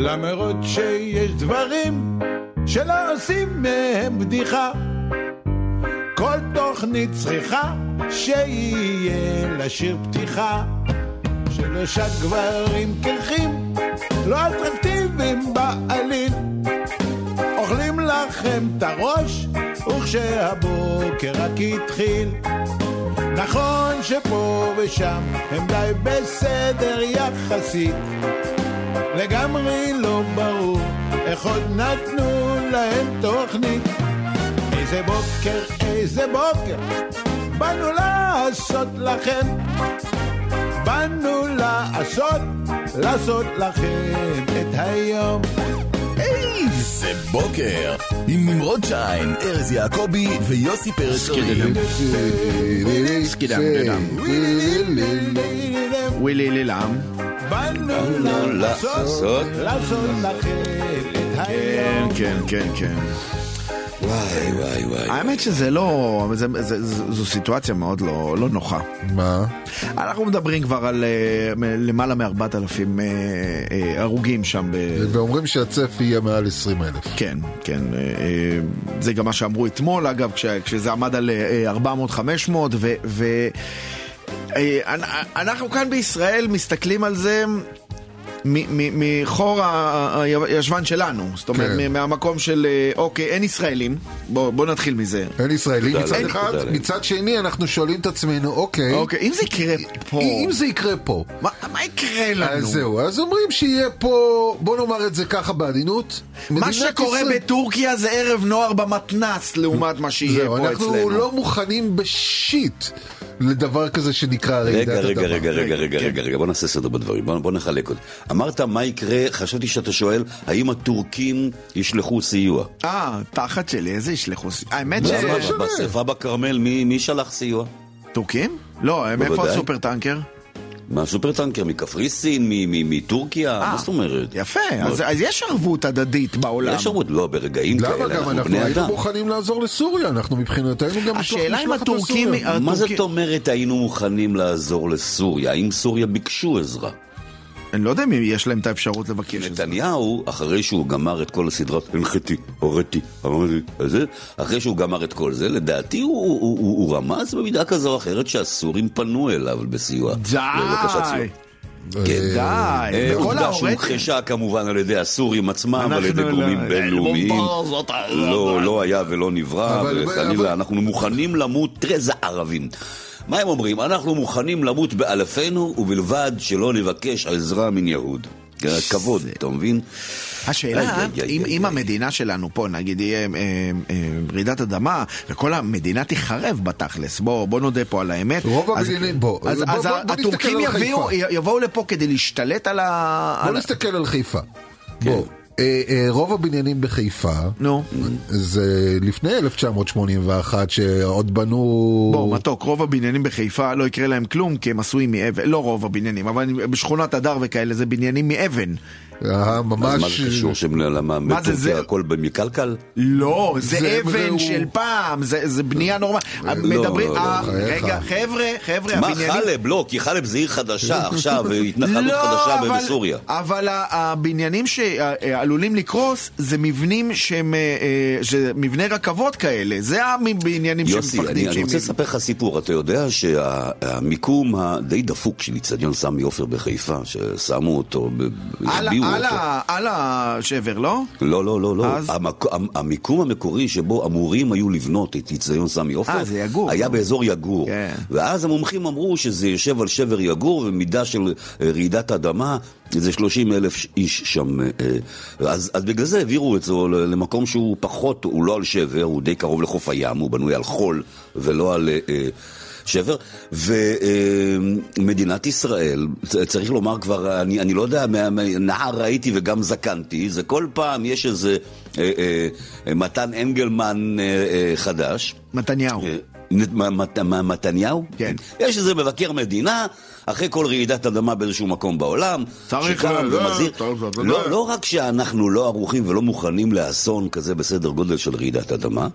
למרות שיש דברים שלא עושים מהם בדיחה. כל תוכנית צריכה שיהיה לשיר פתיחה. שלושה גברים קרחים, לא אטרקטיביים בעליל. אוכלים לכם את הראש, וכשהבוקר רק התחיל. נכון שפה ושם הם די בסדר יחסית. לגמרי לא ברור איך עוד נתנו להם תוכנית. איזה בוקר, איזה בוקר, באנו לעשות לכם. באנו לעשות, לעשות לכם את היום. איזה בוקר! עם נמרוד שיין, ארז יעקבי ויוסי פרץ אורי. סקידם דדם. ווילי לילם. באנו לעשות, לעשות לכם את היום. כן, כן, כן. וואי וואי וואי. האמת שזה לא, זה- זה- זו זו סיטואציה מאוד לא לא נוחה. מה? אנחנו מדברים כבר על אה, למעלה מ-4,000 הרוגים שם. ב- ואומרים שהצפי יהיה מעל 20 אלף. כן, כן, אה, אה, זה גם מה שאמרו אתמול, אגב, כש- כשזה עמד על אה, 400-500, ו... אה, אנחנו כאן בישראל מסתכלים על זה מחור הישבן שלנו, זאת אומרת, כן. מהמקום של, אה, אוקיי, אין ישראלים, בוא בוא נתחיל מזה. אין ישראלים מצד לאל, אחד, תודה. מצד שני אנחנו שואלים את עצמנו, אוקיי, אוקיי, אם זה יקרה פה, אם זה יקרה פה, מה- מה יקרה לנו? אז זהו, אז אומרים שיהיה פה, בוא נאמר את זה ככה בעדינות, מה שקורה ישראל- בטורקיה זה ערב נוער במתנ"ס לעומת מה שיהיה זהו, פה אנחנו אצלנו. לא מוכנים בשיט לדבר כזה שנקרא רעידת רגע, אדמה. רגע, רגע, רגע, רגע, כן. רגע, רגע, בוא נעשה סדר בדברים, בוא בוא נחלק אותם. אמרת מה יקרה, חשבתי שאתה שואל, האם הטורקים ישלחו סיוע? אה, תחת שלי, איזה ישלחו... ס- האמת ש... בשרפה בכרמל, מי מי שלח סיוע? טורקים? לא, הם איפה. הסופר טנקר? מהסופרטנקר, מקפריסין, מ- מ- מטורקיה? מה זאת אומרת? אה, יפה, אז אז יש ערבות הדדית בעולם. יש ערבות, לא, ברגעים כאלה, למה גם אנחנו אנחנו בני היינו אדם. מוכנים לעזור לסוריה, אנחנו מבחינתנו גם השאלה אם משלחת הטורקים... לסוריה. מה זאת אומרת היינו מוכנים לעזור לסוריה? האם סוריה ביקשו עזרה? אני לא יודע אם יש להם את האפשרות לבקש את זה. נתניהו, אחרי שהוא גמר את כל הסדרת הנחיתי, הוריתי, אמרתי, זה, אחרי שהוא גמר את כל זה, לדעתי הוא, הוא, הוא, הוא רמז במידה כזו או אחרת שהסורים פנו אליו בסיוע. די! כן. די! אה, וכל עובדה שהוכחשה כמובן על ידי הסורים עצמם, על ידי אנחנו גורמים לא- בינלאומיים. לא, לא היה ולא נברא, וחלילה, אנחנו מוכנים למות, איזה ערבים. מה הם אומרים? אנחנו מוכנים למות באלפינו, ובלבד שלא נבקש עזרה מן יהוד. כבוד, אתה מבין? השאלה, איי, איי, איי, אם, איי, אם איי. המדינה שלנו פה, נגיד, יהיה אה, אה, רעידת אדמה, וכל המדינה תיחרב בתכלס, בוא, בוא נודה פה על האמת. רוב אז- הבניינים, בוא, אז, בוא- אז בוא- בוא הטורקים. יבואו לפה כדי להשתלט על ה... בוא נסתכל על חיפה. כן. בוא, אה, אה, רוב הבניינים בחיפה, נו, זה לפני 1981 שעוד בנו... בוא, מתוק, רוב הבניינים בחיפה לא יקרה להם כלום, כי הם עשויים מאבן, לא רוב הבניינים, אבל בשכונת הדר וכאלה זה בניינים מאבן. אה, אז ממש... מה זה קשור שלמה מה זה, זה- בטורקיה הכל במקלקל? לא, זה, אבן. של פעם, זה, זה בנייה נורמלית. לא, מדברים, לא, לא, אה. רגע, חבר'ה, חבר'ה, מה הבניינים... חלב? לא, כי חלב זה עיר חדשה עכשיו, התנחלות לא, חדשה בסוריה. אבל הבניינים שעלולים לקרוס זה מבנים שהם, אה, אה, זה מבני רכבות כאלה, זה הבניינים יוסי, שמפחדים אני, אני רוצה. לספר לך סיפור. אתה יודע שהמיקום הדי דפוק של איצטדיון סמי עופר בחיפה, ששמו אותו, ב- על השבר, לא? לא, לא, לא, לא. אז? המק... המ- המיקום המקורי שבו אמורים היו לבנות את איצטדיון סמי עופר, אה, זה יגור. היה באזור יגור. כן. ואז המומחים אמרו שזה יושב על שבר יגור, ומידה של אה, רעידת אדמה, זה 30 אלף איש שם. אה, אה, אז, אז בגלל זה העבירו את זה למקום שהוא פחות, הוא לא על שבר, הוא די קרוב לחוף הים, הוא בנוי על חול ולא על... אה, שבר, ומדינת ישראל, צריך לומר כבר, אני, אני לא יודע, נער ראיתי וגם זקנתי, זה כל פעם יש איזה אה, אה, מתן אנגלמן אה, אה, חדש. מתניהו. אה, מת- מתניהו? כן. יש איזה מבקר מדינה, אחרי כל רעידת אדמה באיזשהו מקום בעולם, צריך שקם לזה, ומזהיר. לא, לא רק שאנחנו לא ערוכים ולא מוכנים לאסון כזה בסדר גודל של רעידת אדמה,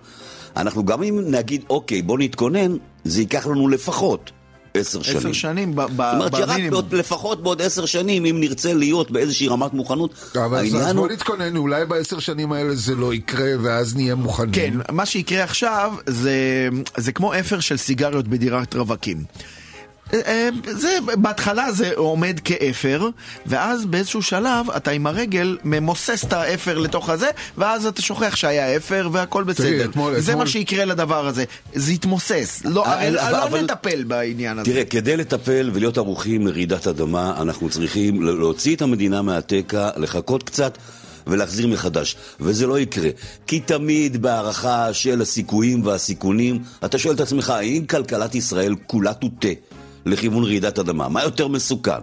אנחנו גם אם נגיד, אוקיי, בוא נתכונן, זה ייקח לנו לפחות עשר שנים. עשר שנים ב- ב- זאת אומרת שרק במינימום. בעוד, לפחות בעוד עשר שנים, אם נרצה להיות באיזושהי רמת מוכנות, אבל אז- אז העניין הוא... בוא נתכונן, אולי בעשר שנים האלה זה לא יקרה, ואז נהיה מוכנים. כן, מה שיקרה עכשיו זה, זה כמו אפר של סיגריות בדירת רווקים. אה, אה, זה, בהתחלה זה עומד כאפר, ואז באיזשהו שלב אתה עם הרגל ממוסס את האפר לתוך הזה, ואז אתה שוכח שהיה אפר והכל בסדר. אתמול- זה אתמול- מה שיקרה לדבר הזה, זה יתמוסס. לא, אה, אבל- לא אבל- נטפל בעניין הזה. תראה, כדי לטפל ולהיות ערוכים לרעידת אדמה, אנחנו צריכים להוציא את המדינה מהתקע, לחכות קצת ולהחזיר מחדש. וזה לא יקרה. כי תמיד בהערכה של הסיכויים והסיכונים, אתה שואל את עצמך, האם כלכלת ישראל כולה תוטה לכיוון רעידת אדמה? מה יותר מסוכן?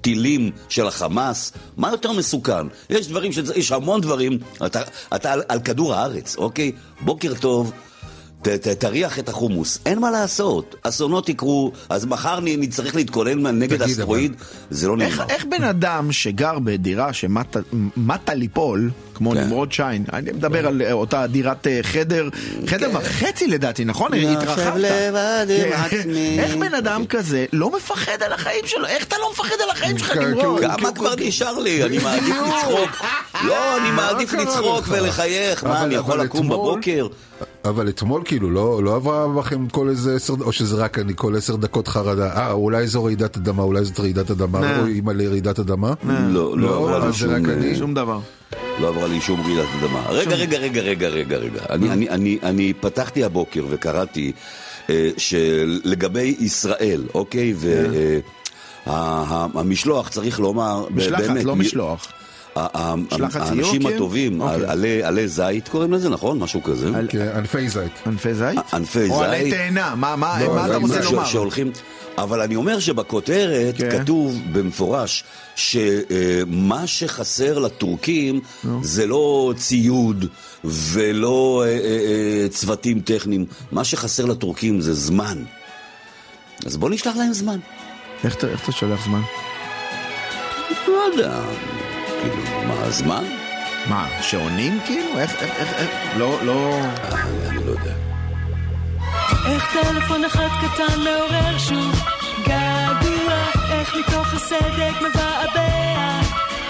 טילים של החמאס, מה יותר מסוכן? יש דברים, שצ... יש המון דברים, אתה, אתה על, על כדור הארץ, אוקיי? בוקר טוב, ת, ת, תריח את החומוס. אין מה לעשות, אסונות יקרו, אז מחר נצטרך להתכונן נגד אסטרואיד, זה לא איך, נגמר. איך בן אדם שגר בדירה שמטה ליפול, כמו כן. נמרוד שיין, אני מדבר על אה, אותה דירת אה, חדר, חדר וחצי לדעתי, נכון? התרחבת. כן. איך בן אדם כזה לא מפחד על החיים שלו? איך אתה לא מפחד על החיים שלך, כן, נמרוד? כן, כמה כבר נשאר לי? אני מעדיף לצחוק. לא, אני מעדיף לצחוק? ולחייך. מה, אני יכול לקום בבוקר? אבל אתמול כאילו לא, לא עברה בכם כל איזה עשר, או שזה רק אני כל עשר דקות חרדה, אה אולי זו רעידת אדמה, אולי זאת רעידת אדמה, נה. או אימא לרעידת אדמה? לא, לא לא, עברה לי שום... אה, אני. שום דבר. לא עברה לי שום רעידת אדמה. רגע, רגע, רגע, רגע, רגע, רגע. אני, אני, אני, אני פתחתי הבוקר וקראתי אה, שלגבי ישראל, אוקיי? והמשלוח, צריך לומר, משלחת, באמת, לא משלוח. האנשים? הטובים, אוקיי. עלי- זית קוראים לזה, נכון? משהו כזה. כן, ענפי זית. ענפי זית? ענפי או עלי זית. תאנה, מה מה- לא, מה אתה רוצה זית. לומר? שהולכים... אבל אני אומר שבכותרת כן. כתוב במפורש שמה שחסר לטורקים זה לא ציוד ולא אה, אה, אה, צוותים טכניים, מה שחסר לטורקים זה זמן. אז בוא נשלח להם זמן. איך אתה- איך אתה שולח זמן? לא יודע, כאילו, מה הזמן? מה, שעונים כאילו? איך, איך, איך, איך, לא, לא... אה, אני לא יודע. איך טלפון אחד קטן מעורר שוב געגוע, איך מתוך הסדק מבעבע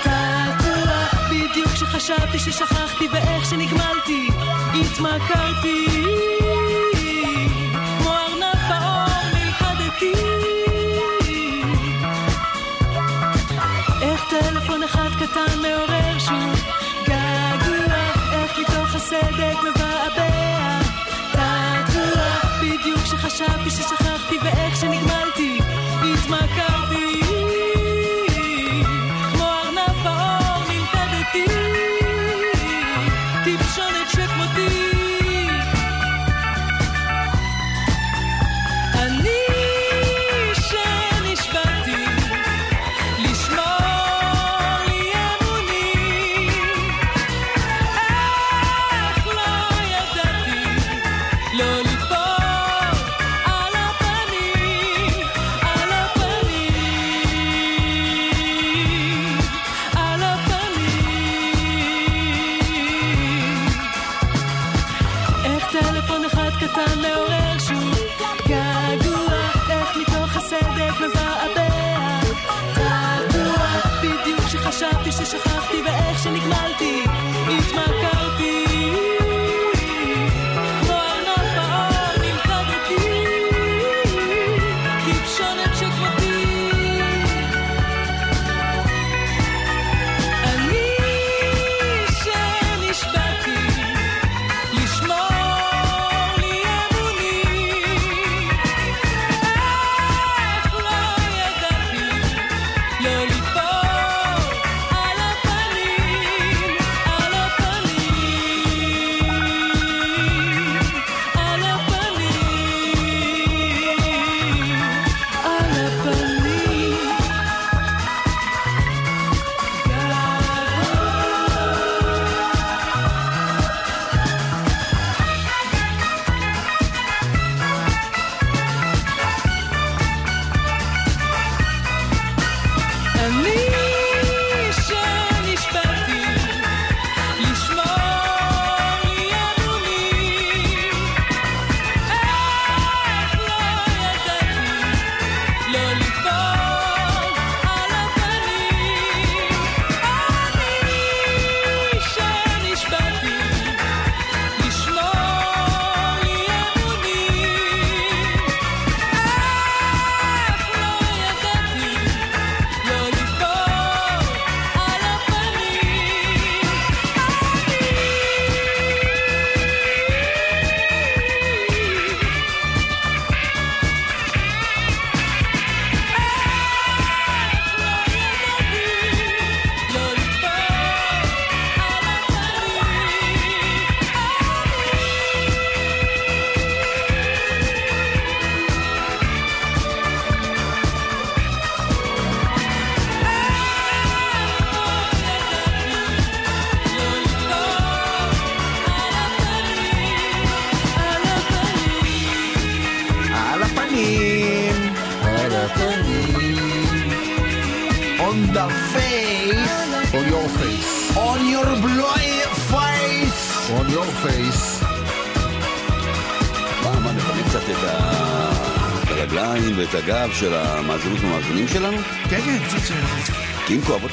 תעתוע, בדיוק כשחשבתי ששכחתי ואיך שנגמלתי התמכרתי קטן מעורר שוב. געגוע, איך מתוך הסדק מבעבע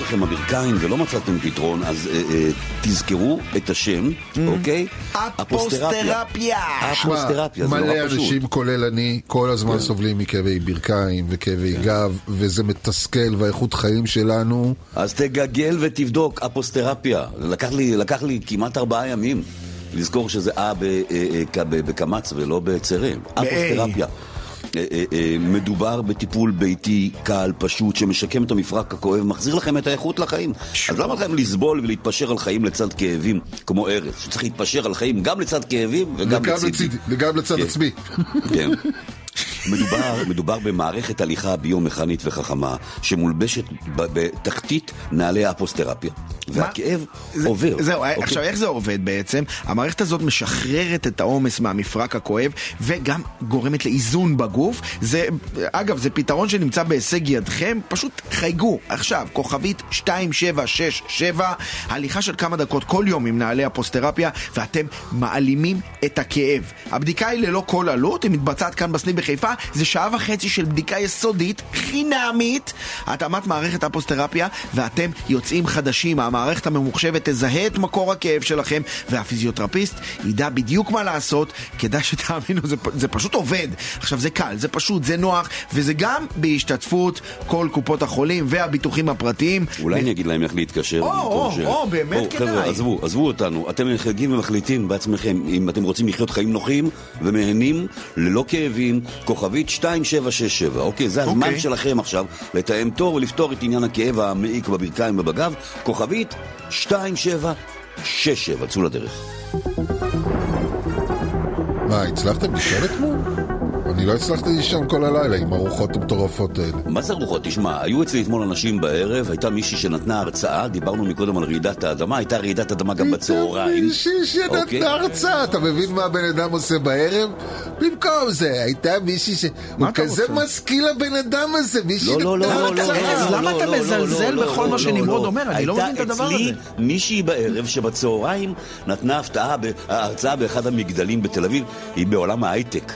לכם הברכיים ולא מצאתם פתרון, אז אה, אה, תזכרו את השם, אוקיי? אפוסטרפיה. אפוסטרפיה, זה מלא נורא פשוט. אנשים, כולל אני, כל הזמן סובלים מכאבי ברכיים וכאבי גב, וזה מתסכל, והאיכות חיים שלנו... אז תגגל ותבדוק, אפוסטרפיה. לקח לי, לקח לי כמעט ארבעה ימים לזכור שזה אה ב- אה, בקמץ ולא בצרים. אפוסטרפיה. אה, אה, אה, מדובר בטיפול ביתי קל, פשוט, שמשקם את המפרק הכואב, מחזיר לכם את האיכות לחיים. אז למה לכם לסבול ולהתפשר על חיים לצד כאבים כמו ארץ? שצריך להתפשר על חיים גם לצד כאבים וגם. לצידי, וגם לצד כן. עצמי. כן. מדובר, מדובר במערכת הליכה ביומכנית וחכמה שמולבשת בתחתית נעלי האפוסטרפיה. והכאב זה- עובר. זהו, אוקיי? עכשיו איך זה עובד בעצם? המערכת הזאת משחררת את העומס מהמפרק הכואב וגם גורמת לאיזון בגוף. זה, אגב, זה פתרון שנמצא בהישג ידכם, פשוט חייגו. עכשיו, כוכבית 2767, הליכה של כמה דקות כל יום עם נעלי הפוסטרפיה, ואתם מעלימים את הכאב. הבדיקה היא ללא כל עלות, היא מתבצעת כאן בסניף בחיפה, זה שעה וחצי של בדיקה יסודית, חינמית, התאמת מערכת הפוסטרפיה, ואתם יוצאים חדשים. המערכת הממוחשבת תזהה את מקור הכאב שלכם, והפיזיותרפיסט ידע בדיוק מה לעשות, כדאי שתאמינו, זה, זה פשוט עובד. עכשיו, זה קל, זה פשוט, זה נוח, וזה גם בהשתתפות כל קופות החולים והביטוחים הפרטיים. אולי אני אגיד להם איך להתקשר. או, או, ש- או, באמת בואו, כדאי. חבר'ה, עזבו, עזבו אותנו. אתם מחגים ומחליטים בעצמכם אם אתם רוצים לחיות חיים נוחים ומהנים ללא כאבים, כוכבית 2767. אוקיי, זה הזמן אוקיי. שלכם עכשיו לתאם תור ולפתור את עניין הכאב המעיק בברכיים ובגב. כוכבית 2767. צאו לדרך. מה, הצלחתם לישון אתמול? אני לא הצלחתי לישון כל הלילה עם הרוחות המטורפות האלה. מה זה רוחות? תשמע, היו אצלי אתמול אנשים בערב, הייתה מישהי שנתנה הרצאה, דיברנו מקודם על רעידת האדמה, הייתה רעידת אדמה גם בצהריים. מישהי אוקיי? שנתנה הרצאה, אתה מבין מה הבן אדם עושה בערב? במקום זה, הייתה מישהי ש... הוא כזה? משכיל הבן אדם הזה, מישהי לא, לא, לא, נתנה לא, לא, הרצאה. אז למה לא, אתה לא, לא, מזלזל לא, בכל לא, מה לא, שנמרוד לא. אומר? אני לא מבין את הדבר הזה. הייתה אצלי מישהי בערב שבצהריים נתנה הרצאה באחד המגדלים בתל אביב, היא בעולם ההייטק.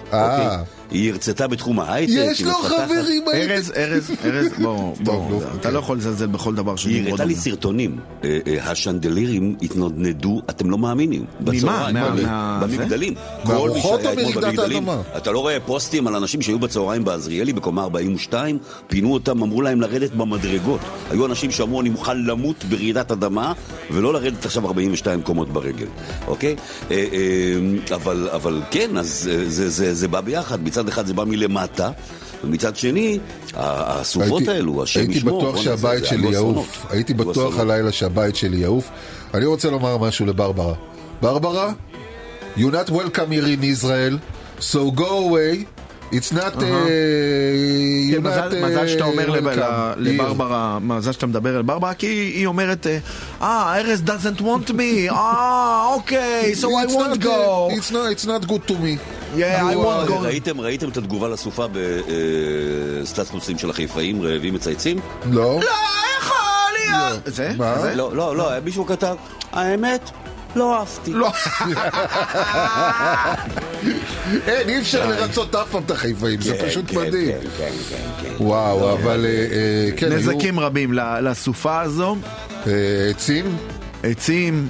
היא הרצתה בתחום ההייטק, יש היא לו מפתחת- חברים האלה. ארז, ארז, ארז, בוא, בוא, נו, אתה אוקיי. לא יכול לזלזל בכל דבר היא שנמרוד הראתה. לי סרטונים, אה, אה, השנדלירים התנדנדו, אתם לא מאמינים. בצהריים, מה, ב- מה- במגדלים. כל מי שהיה או אתמול במגדלים, האדמה? אתה לא רואה פוסטים על אנשים שהיו בצהריים בעזריאלי בקומה 42, פינו אותם, אמרו להם לרדת במדרגות. היו אנשים שאמרו, אני מוכן למות ברעידת אדמה, ולא לרדת עכשיו 42 קומות ברגל, אוקיי? אה, אבל, אבל כן, אז זה, זה, זה בא ביחד. מצד אחד זה בא מלמטה. ומצד שני, הסופות הייתי- האלו, השם הייתי ישמור. בטוח בואנה, זה- שהבית שלי יעוף. הייתי בטוח. הלילה שהבית שלי יעוף. אני רוצה לומר משהו לברברה. ברברה, you're not welcome here in Israel, so go away. It's not... uh, כן, מזל, uh, שאתה אומר here. לברברה, מזל שאתה מדבר אל ברברה, כי היא אומרת, אה, אה, ארז doesn't want me, אה, אוקיי, so I won't go. It's not, it's not good to me. Yeah, I You won't are- go. ראיתם, ראיתם את התגובה לסופה בסטטוסים של החיפאים רעבים מצייצים? לא. לא יכול להיות. זה? מה? לא, לא, לא, מישהו כתב, האמת, לא אהבתי. לא. אין, אי אפשר לרצות אף פעם את החיפאים, זה פשוט מדהים. כן, כן, כן, כן. וואו, אבל אה, אה, כן, היו נזקים רבים ל- לסופה הזו, אה, עצים, עצים,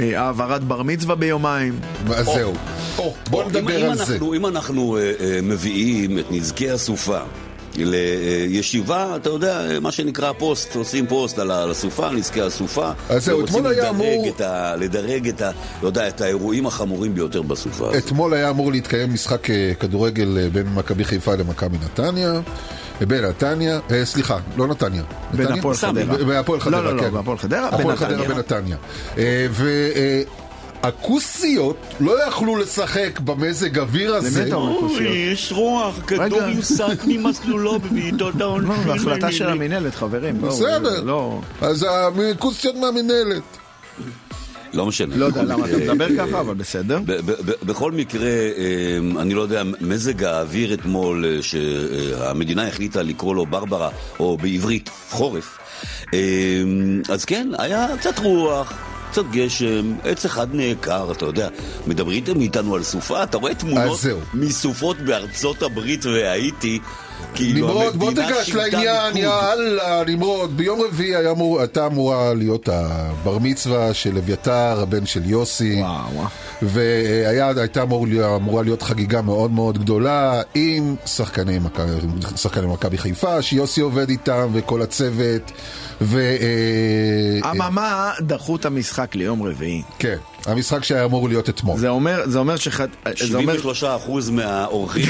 אה, העברת בר מצווה ביומיים. אז זהו. או, בוא אם- נדבר על זה. אנחנו- אם אנחנו אה, אה, מביאים את נזקי הסופה לישיבה, אתה יודע, מה שנקרא פוסט, עושים פוסט על הסופה, על נזקי הסופה. אז זהו, אתמול היה לדרג אמור- את ה- לדרג את ה... לא יודע, את האירועים החמורים ביותר בסופה הזאת. אתמול היה אמור להתקיים משחק אה, כדורגל אה, בין מכבי חיפה למכבי נתניה. אה, בנתניה, אה, סליחה, לא נתניה. בין? הפועל. חדרה. ב- בהפועל חדרה, לא, לא, כן. לא, בהפועל חדרה, הפועל בנתניה. חדרה בנתניה. והכוסיות לא יכלו לשחק במזג אוויר הזה. למי אתה אומר כוסיות? יש רוח, כדור רגע. יוסק ממסלולו בבעיטות העונשין. לא, זו החלטה של המינהלת, חברים. בואו, בסדר. לא... אז הכוסיות מהמינהלת. לא משנה. לא יודע למה אתה אה, מדבר ככה, אבל בסדר. ב- ב- ב- בכל מקרה, אה, אני לא יודע, מזג האוויר אתמול, אה, שהמדינה החליטה לקרוא לו ברברה, או בעברית חורף, אז כן, היה קצת רוח. קצת גשם, עץ אחד נעקר, אתה יודע, מדברים איתנו על סופה, אתה רואה תמונות. מסופות בארצות הברית והאיטי, כאילו נמרוד, בוא תיגש לעניין. יאללה, נמרוד. ביום רביעי היה אמור- הייתה אמורה להיות הבר מצווה של אביתר, הבן של יוסי. וואו, והייתה אמור, אמורה להיות חגיגה מאוד מאוד גדולה עם שחקני מכבי- שחקני מכבי חיפה, שיוסי עובד איתם וכל הצוות. ו... אה, אממה, דחו את המשחק ליום רביעי. כן, המשחק שהיה אמור להיות אתמול. זה אומר, זה אומר שח... אומר... 73% מהאורחים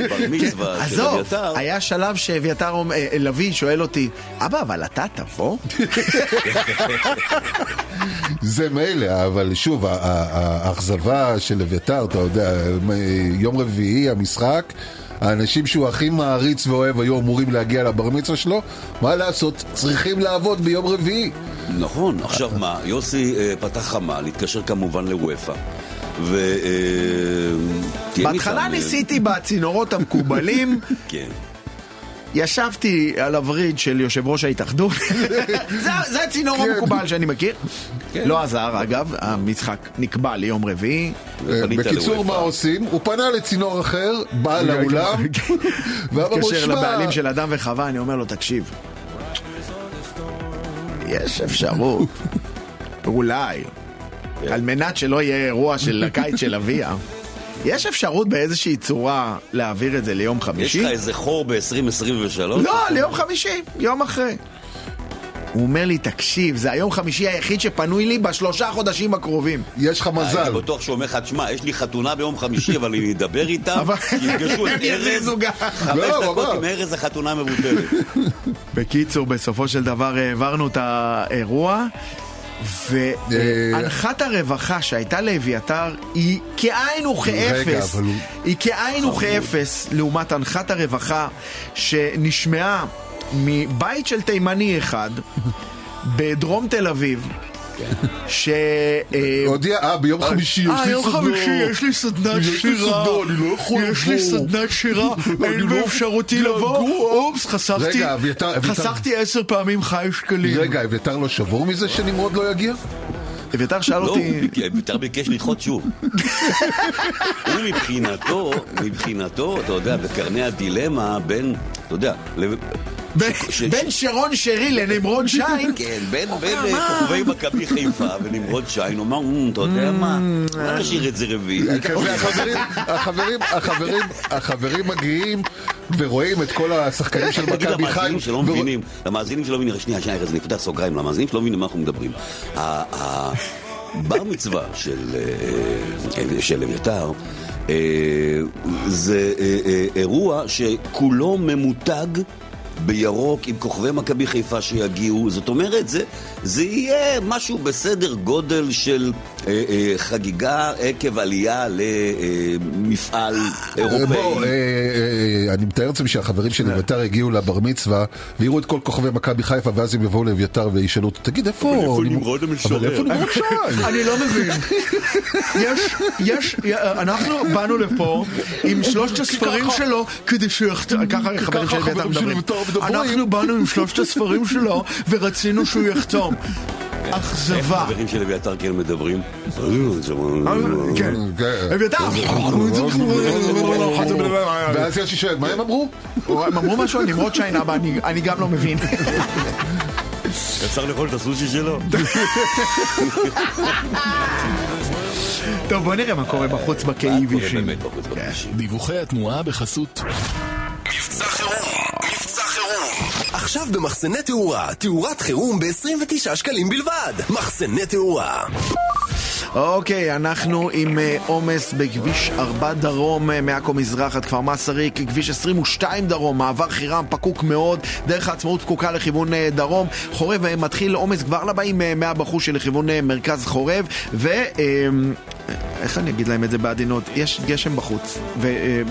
בבר מצווה של עזוב, אביתר. היה שלב שאביתר, אומר- אה, לביא שואל אותי, אבא, אבל אתה תבוא? זה מילא, אבל שוב, האכזבה של אביתר, אתה יודע, יום רביעי, המשחק, האנשים שהוא הכי מעריץ ואוהב היו אמורים להגיע לבר מצווה שלו, מה לעשות, צריכים לעבוד ביום רביעי. נכון, עכשיו מה, יוסי אה, פתח חמ"ל, התקשר כמובן לוופא. ו... אה, בהתחלה אה, ניסיתי בצינורות המקובלים, כן. ישבתי על הווריד של יושב ראש ההתאחדות. זה- זה הצינור כן. המקובל שאני מכיר. לא עזר, אגב, המשחק נקבע ליום רביעי. ופנית בקיצור. מה עושים? הוא פנה לצינור אחר, בא לאולם, ואמר לו, מתקשר שמע, לבעלים של אדם וחווה, אני אומר לו, תקשיב, יש אפשרות, אולי, על מנת שלא יהיה אירוע של הקיץ של אביה, יש אפשרות באיזושהי צורה להעביר את זה ליום יש חמישי? לך איזה חור ב-2023? לא, ליום חמישי, יום אחרי. הוא אומר לי, תקשיב, זה היום חמישי היחיד שפנוי לי בשלושה חודשים הקרובים. יש לך מזל. הייתי בטוח שהוא אומר לך, תשמע, יש לי חתונה ביום חמישי, אבל אני אדבר איתם, אבל- יפגשו את ארז. חמש לא, דקות. עם ארז החתונה מבוטלת. בקיצור, בסופו של דבר העברנו את האירוע. והנחת הרווחה שהייתה לאביתר היא כאין וכאפס, היא כאין וכאפס לעומת הנחת הרווחה שנשמעה מבית של תימני אחד בדרום תל אביב, ש... אה, הודיע, אה, ביום חמישי יש אה, לי יום סדנה. חמישי יש לי סדנת יש לי שירה. סדנה, אני לא יכול יש לי לבוא. סדנת שירה, אין לא- באפשרותי לבוא. אופס, חסכתי, אביתר- אביתר- חסכתי עשר פעמים חי שקלים. רגע, אביתר לא שבור מזה שנמרוד לא יגיע? אביתר שאל לא, אותי... הוא ביק- בית"ר ביקש לדחות שוב. הוא מבחינתו, מבחינתו, אתה יודע, בקרני הדילמה בין, אתה יודע, בין- שרון שרי לנמרוד שיין, כן, בין מה? אה, כוכבי מכבי חיפה ונמרוד שיין, הוא אמר, "אמ, אתה יודע מה, בוא נשאיר את זה רביעי. כזה החברים, החברים, מגיעים ורואים את כל השחקנים של מכבי חיפה. למאזינים שלא מבינים, למאזינים שלא מבינים, שנייה, שנייה, ארז, נפתח סוגריים, למאזינים שלא מבינים מה אנחנו מדברים. בר מצווה של אה, של אביתר אה, זה אה, אה, אירוע שכולו ממותג בירוק עם כוכבי מכבי חיפה שיגיעו, זאת אומרת, זה, זה יהיה משהו בסדר גודל של אה, אה, חגיגה עקב עלייה למפעל אירופאי. בוא, אה, אה, אני מתאר לעצמי שהחברים של אביתר הגיעו לבר מצווה ויראו את כל כוכבי מכבי חיפה ואז הם יבואו לאביתר וישאלו אותו, תגיד איפה איפה נמרוד- המשורר?" אבל איפה נמרוד שיין? אני לא מבין. יש, יש, אנחנו באנו לפה עם שלושת הספרים שלו כדי שיחתום, ככה החברים של החברים בית"ר של מדברים. בית"ר מדברים. אנחנו באנו עם שלושת הספרים שלו ורצינו שהוא יחתום. אכזבה. חברים של אביתר כן מדברים. כן. כן. אביתר. ואז יוסי שואל, מה הם אמרו? הם אמרו משהו על נמרוד שיין, אבא, אני- גם לא מבין. אפשר לאכול את הסושי שלו? טוב, בוא נראה מה קורה בחוץ. באמת בחוץ בכבישים. דיווחי התנועה בחסות מבצע חירום. עכשיו במחסני תאורה, תאורת חירום ב-29 שקלים בלבד. מחסני תאורה. אוקיי, אנחנו עם אה, עומס בכביש 4 דרום, אה, מעכו מזרח עד כפר מסריק, כביש 22 דרום, מעבר חירם פקוק מאוד, דרך העצמאות פקוקה לכיוון אה, דרום, חורב מתחיל עומס כבר לבאים מהבחוש לכיוון מרכז חורב, ו... אה, איך אני אגיד להם את זה בעדינות? יש גשם בחוץ, ו,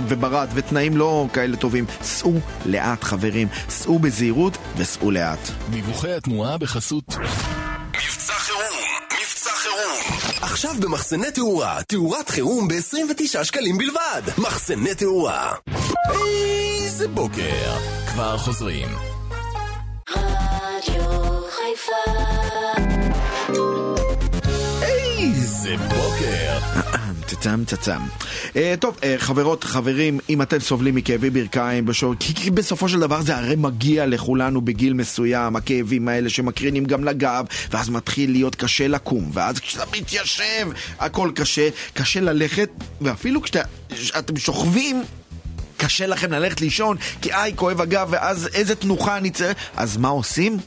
וברד, ותנאים לא כאלה טובים. סעו לאט, חברים. סעו בזהירות וסעו לאט. דיווחי התנועה בחסות עכשיו במחסני תאורה, תאורת חירום ב-29 שקלים בלבד. מחסני תאורה. איזה בוקר. כבר חוזרים. רדיו חיפה איזה בוקר. צצם צצם. אה, טוב, אה, חברות, חברים, אם אתם סובלים מכאבי ברכיים, בשור... כי, כי בסופו של דבר זה הרי מגיע לכולנו בגיל מסוים, הכאבים האלה שמקרינים גם לגב, ואז מתחיל להיות קשה לקום, ואז כשאתה מתיישב, הכל קשה, קשה ללכת, ואפילו כשאתם שוכבים... קשה לכם ללכת לישון, כי איי, כואב הגב, ואז איזה תנוחה אני צריך... אז מה עושים?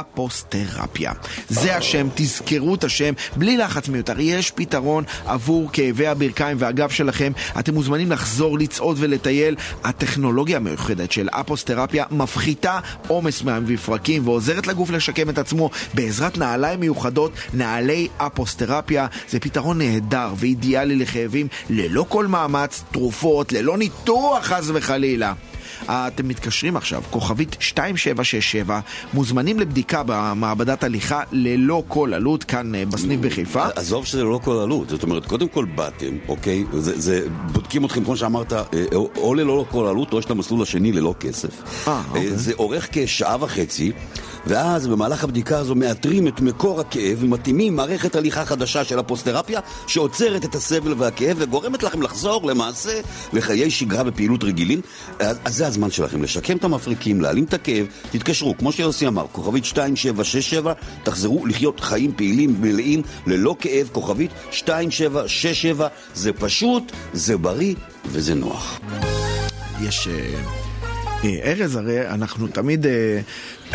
אפוסטרפיה. זה השם, תזכרו את השם, בלי לחץ מיותר. יש פתרון עבור כאבי הברכיים והגב שלכם. אתם מוזמנים לחזור לצעוד ולטייל. הטכנולוגיה המיוחדת של אפוסטרפיה מפחיתה עומס מהמפרקים ועוזרת לגוף לשקם את עצמו בעזרת נעליים מיוחדות, נעלי אפוסטרפיה. זה פתרון נהדר ואידיאלי לכאבים ללא כל מאמץ, תרופות, ללא ניתוח חס וחלילה. אתם מתקשרים עכשיו, כוכבית 2767, מוזמנים לבדיקה במעבדת הליכה ללא כל עלות כאן אה, בסניף בחיפה. עזוב שזה לא כל עלות, זאת אומרת, קודם כל באתם, אוקיי? זה, זה, בודקים אתכם, כמו שאמרת, אה, או ללא כל עלות, או יש את המסלול השני ללא כסף. אה, אוקיי. זה אורך כשעה וחצי, ואז במהלך הבדיקה הזו מאתרים את מקור הכאב ומתאימים מערכת הליכה חדשה של הפוסטרפיה, שעוצרת את הסבל והכאב וגורמת לכם לחזור למעשה לחיי שגרה ופעילות רגילים. אז, אז זה הזמן שלכם לשקם את המפריקים, להעלים את הכאב, תתקשרו, כמו שיוסי אמר, כוכבית 2767, תחזרו לחיות חיים פעילים מלאים, ללא כאב, כוכבית 2767, זה פשוט, זה בריא וזה נוח. יש... אה, אה, ארז הרי אנחנו תמיד, אה,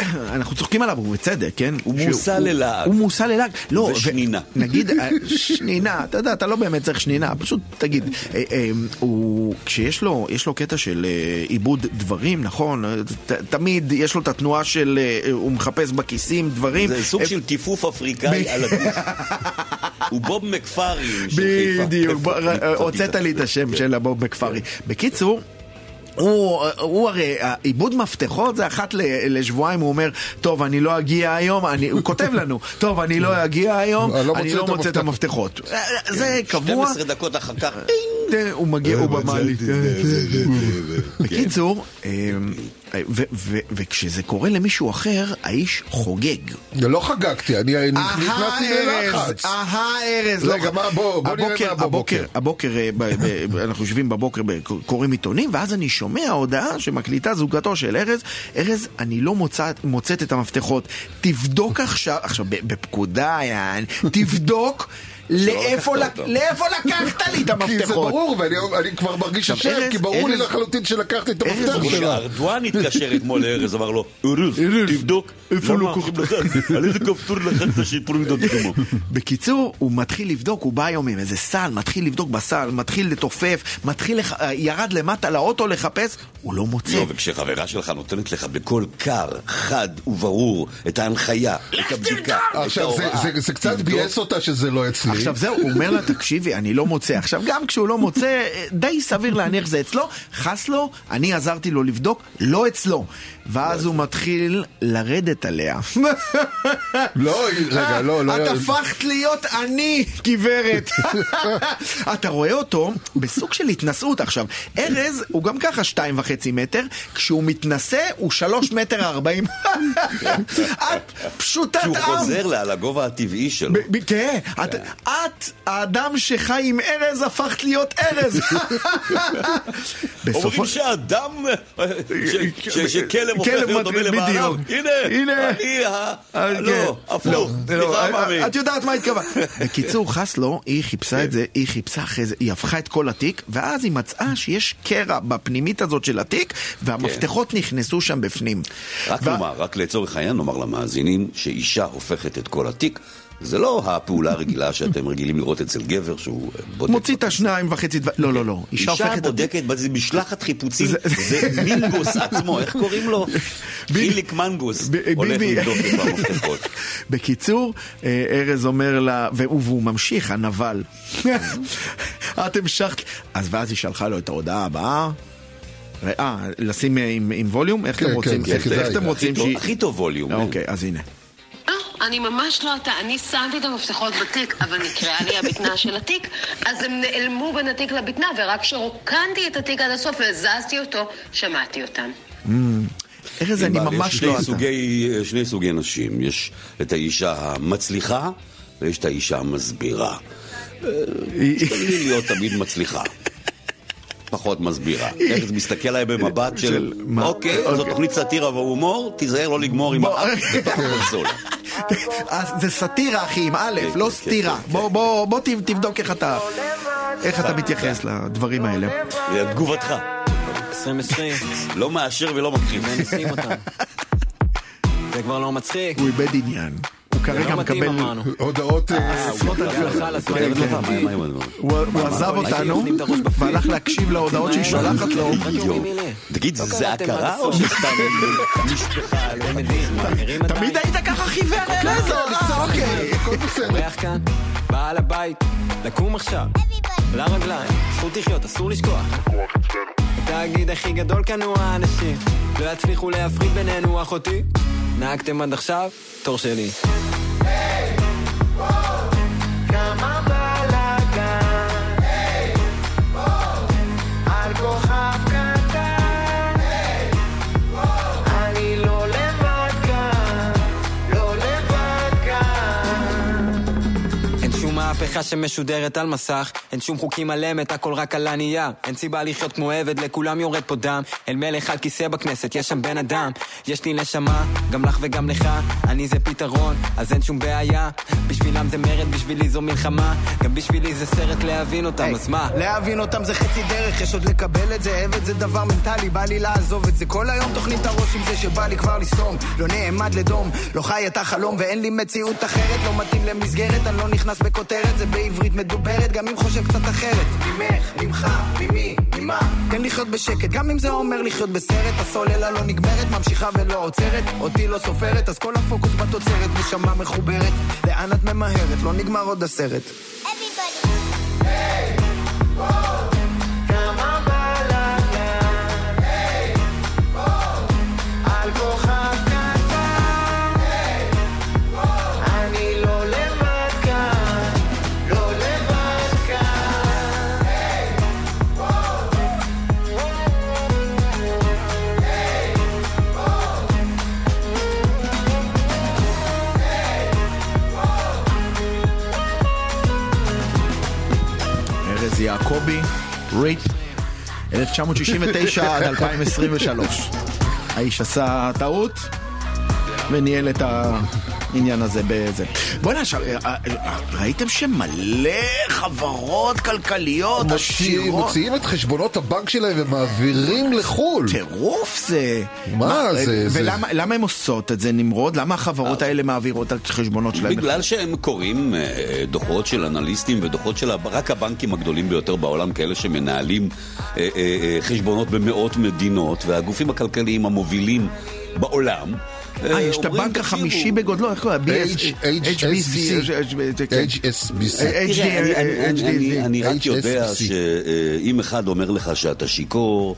אנחנו צוחקים עליו, ובצדק, כן? הוא הוא- ללעג. הוא מושא ללעג. לא, ושנינה. נגיד, אה, שנינה, אתה יודע, אתה לא באמת צריך שנינה, פשוט תגיד. אה, אה, הוא, כשיש לו, יש לו קטע של עיבוד דברים, נכון? תמיד יש לו את התנועה של, הוא מחפש בכיסים דברים. זה סוג של טיפוף אפריקאי על הגוף. הוא בוב מקפרי של חיפה. בדיוק, אה, הוצאת לי את השם של הבוב בכפרי. בקיצור... הוא, הוא הרי, עיבוד מפתחות זה אחת ל- לשבועיים, הוא אומר, טוב, אני לא אגיע היום, אני, הוא כותב לנו, טוב, אני לא אגיע היום, אני לא אני מוצא לא את מוצא את המפתחות. אה, זה קבוע, 12 דקות אחר כך, אה, הוא מגיע, הוא במעלית. בקיצור, אה, ו- ו- וכשזה קורה למישהו אחר, האיש חוגג. לא חגגתי, אני נכנסתי ללחץ. אהה ארז, רגע, לא- מה, בוא- בוא נראה הבוקר- מה בבוקר. הבוקר, הבוקר, אה, אנחנו יושבים בבוקר, קוראים עיתונים, ואז אני שומע הודעה שמקליטה זוגתו של ארז, ארז, אני לא מוצאת, מוצאת את המפתחות, תבדוק עכשיו, עכשיו בפקודה, תבדוק. לאיפה לקחת לי את כי זה המפתחות? ברור, ואני אני כבר מרגיש עכשיו, אשם, כי ברור לי לחלוטין שלקחתי את המפתח שלה. כשארדואן התקשר אתמול לארז, אמר לו, ארז, תבדוק, איפה למה לא לדעת? על איזה כפתור לחצת שיפורים דודמו. בקיצור, הוא מתחיל לבדוק, הוא בא היום עם איזה סל, מתחיל לבדוק בסל, מתחיל לתופף, מתחיל, ירד למטה לאוטו לחפש, הוא לא מוצא. לא, וכשחברה שלך נותנת לך בקול קר, חד וברור, את ההנחיה, את הבדיקה, את עכשיו, ההוראה, זה- זה קצת. ביאס אותה שזה לא אצלי. עכשיו זהו, הוא אומר לה, תקשיבי, אני לא מוצא. עכשיו, גם כשהוא לא מוצא, די סביר להניח שזה אצלו, חס לו, אני עזרתי לו לבדוק, לא אצלו. ואז הוא מתחיל לרדת עליה. לא, רגע, לא, לא. את הפכת להיות אני, גברת. אתה רואה אותו בסוג של התנשאות. עכשיו, ארז הוא גם ככה שתיים וחצי מטר, כשהוא מתנשא הוא שלוש מטר ארבעים. את פשוטת עם. חוזר לה על הגובה הטבעי שלו. כן, את, האדם שחי עם ארז, הפכת להיות ארז. אומרים שאדם, ש- שכלב הופך להיות דומה לבעליו. הנה. אני ה... אה, לא, כן. הפוך. לא, סליחה, אה, מאמי. את יודעת מה התכוונת. בקיצור, חסלו, היא חיפשה את זה, היא חיפשה אחרי זה, היא הפכה את כל התיק, ואז היא מצאה שיש קרע בפנימית הזאת של התיק, והמפתחות נכנסו שם בפנים. רק נאמר, רק לצורך העניין נאמר למאזינים, שאישה הופכת את כל התיק, זה לא הפעולה הרגילה שאתם רגילים לראות אצל גבר שהוא אה, בודק. מוציא את השניים וחצי דבר, לא, לא, לא, אישה אישה הופכת. בודקת, זה משלחת חיפוצים, זה- מינגוס עצמו, איך קוראים לו? חיליק מנגוס, הולך. לבדוק את המפתחות. בקיצור, אה, ארז אומר לה, והוא ממשיך, הנבל. את המשכת. אז ואז היא שלחה לו את ההודעה הבאה. אה, לשים אה, עם ווליום? איך כן, אתם כן, רוצים? זה איך אתם רוצים. הכי טוב ווליום. אוקיי, אז הנה. אה, אני ממש לא אתה. אני שמתי את המפתחות בתיק, אבל נקרעה לי הבטנה של התיק, אז הם נעלמו בין התיק לבטנה, ורק כשרוקנתי את התיק עד הסוף והזזתי אותו, שמעתי אותם. ארז, אני יש ממש שני לא אתה. סוגי, שני סוגי נשים, יש את האישה המצליחה ויש את האישה המסבירה. תשתדלי להיות תמיד מצליחה. פחות מסבירה. ארז מסתכל עליי במבט של? אוקיי, זו תוכנית סאטירה והומור, תיזהר לא לגמור עם. האף בתוך הקונסולה. אז זה סאטירה, אחי, עם א', כן, לא כן, סטירה. כן, בוא, תבדוק איך אתה... איך אתה מתייחס לדברים האלה. תגובתך, 2020, לא מאשר ולא אותם. זה כבר לא מצחיק. הוא איבד עניין. הוא כרגע לא מקבל... הודעות... אה, עשרות אלפי? מה עם הדבר? הוא עזב אותנו. והלך להקשיב להודעות שהיא שולחת לו. תגיד, לא זה הכרה או. שסתם נשפכה את תמיד היית ככה חיוור, ארז? אה, אוקיי. הכל בסדר. בעל הבית, לקום עכשיו, לרגליים, זכות לחיות, אסור לשכוח. התאגיד הכי גדול כאן הוא האנשים, לא יצליחו להפריד בינינו אחותי. נהגתם עד עכשיו, תור שלי. כמה מהפכה שמשודרת על מסך, אין שום חוקים על אמת, הכל רק על הנייר. אין סיבה לחיות כמו עבד, לכולם יורד פה דם. אל מלך על כיסא בכנסת, יש שם בן אדם. יש לי נשמה, גם לך וגם לך, אני זה פתרון, אז אין שום בעיה. בשבילם זה מרד, בשבילי זו מלחמה. גם בשבילי זה סרט להבין אותם, אז מה? להבין אותם זה חצי דרך, יש עוד לקבל את זה, עבד זה דבר מנטלי, בא לי לעזוב את זה. כל היום תוכנית הראש עם זה שבא לי כבר לסתום, לא נעמד לדום, לא חי את החלום ואין לי מציאות אחרת, לא מתאים למסגרת, אני לא נכנס בכותרת, זה בעברית מדוברת, גם אם חושב קצת אחרת. ממך, ממך, ממי, ממה? תן לחיות בשקט, גם אם זה אומר לחיות בסרט, הסוללה לא נגמרת, ממשיכה ולא עוצרת, אותי לא סופרת, אז כל הפוקוס בתוצרת, נשמה מחוברת, לאן את ממהרת, לא נגמר עוד הסרט. כמה יעקבי, ריט, 1969 עד 2023. האיש עשה טעות וניהל את העניין הזה בזה. בוא'נה, עכשיו, אה, אה, אה, ראיתם שמלא חברות כלכליות עשירות? מוציאים את חשבונות הבנק שלהם ומעבירים לחו"ל. טירוף זה. מה זה- ולמה למה הם עושות את זה, נמרוד? למה החברות האלה מעבירות את החשבונות שלהם? בגלל שהם קוראים דוחות של אנליסטים ודוחות של רק הבנקים הגדולים ביותר בעולם, כאלה שמנהלים חשבונות במאות מדינות, והגופים הכלכליים המובילים בעולם. אה, יש את הבנק "תקשיבו, החמישי בגודלו, איך קוראים? HSBC. כן. HSBC. תראה, אני- אני- רק. יודע שאם אחד אומר לך שאתה שיכור,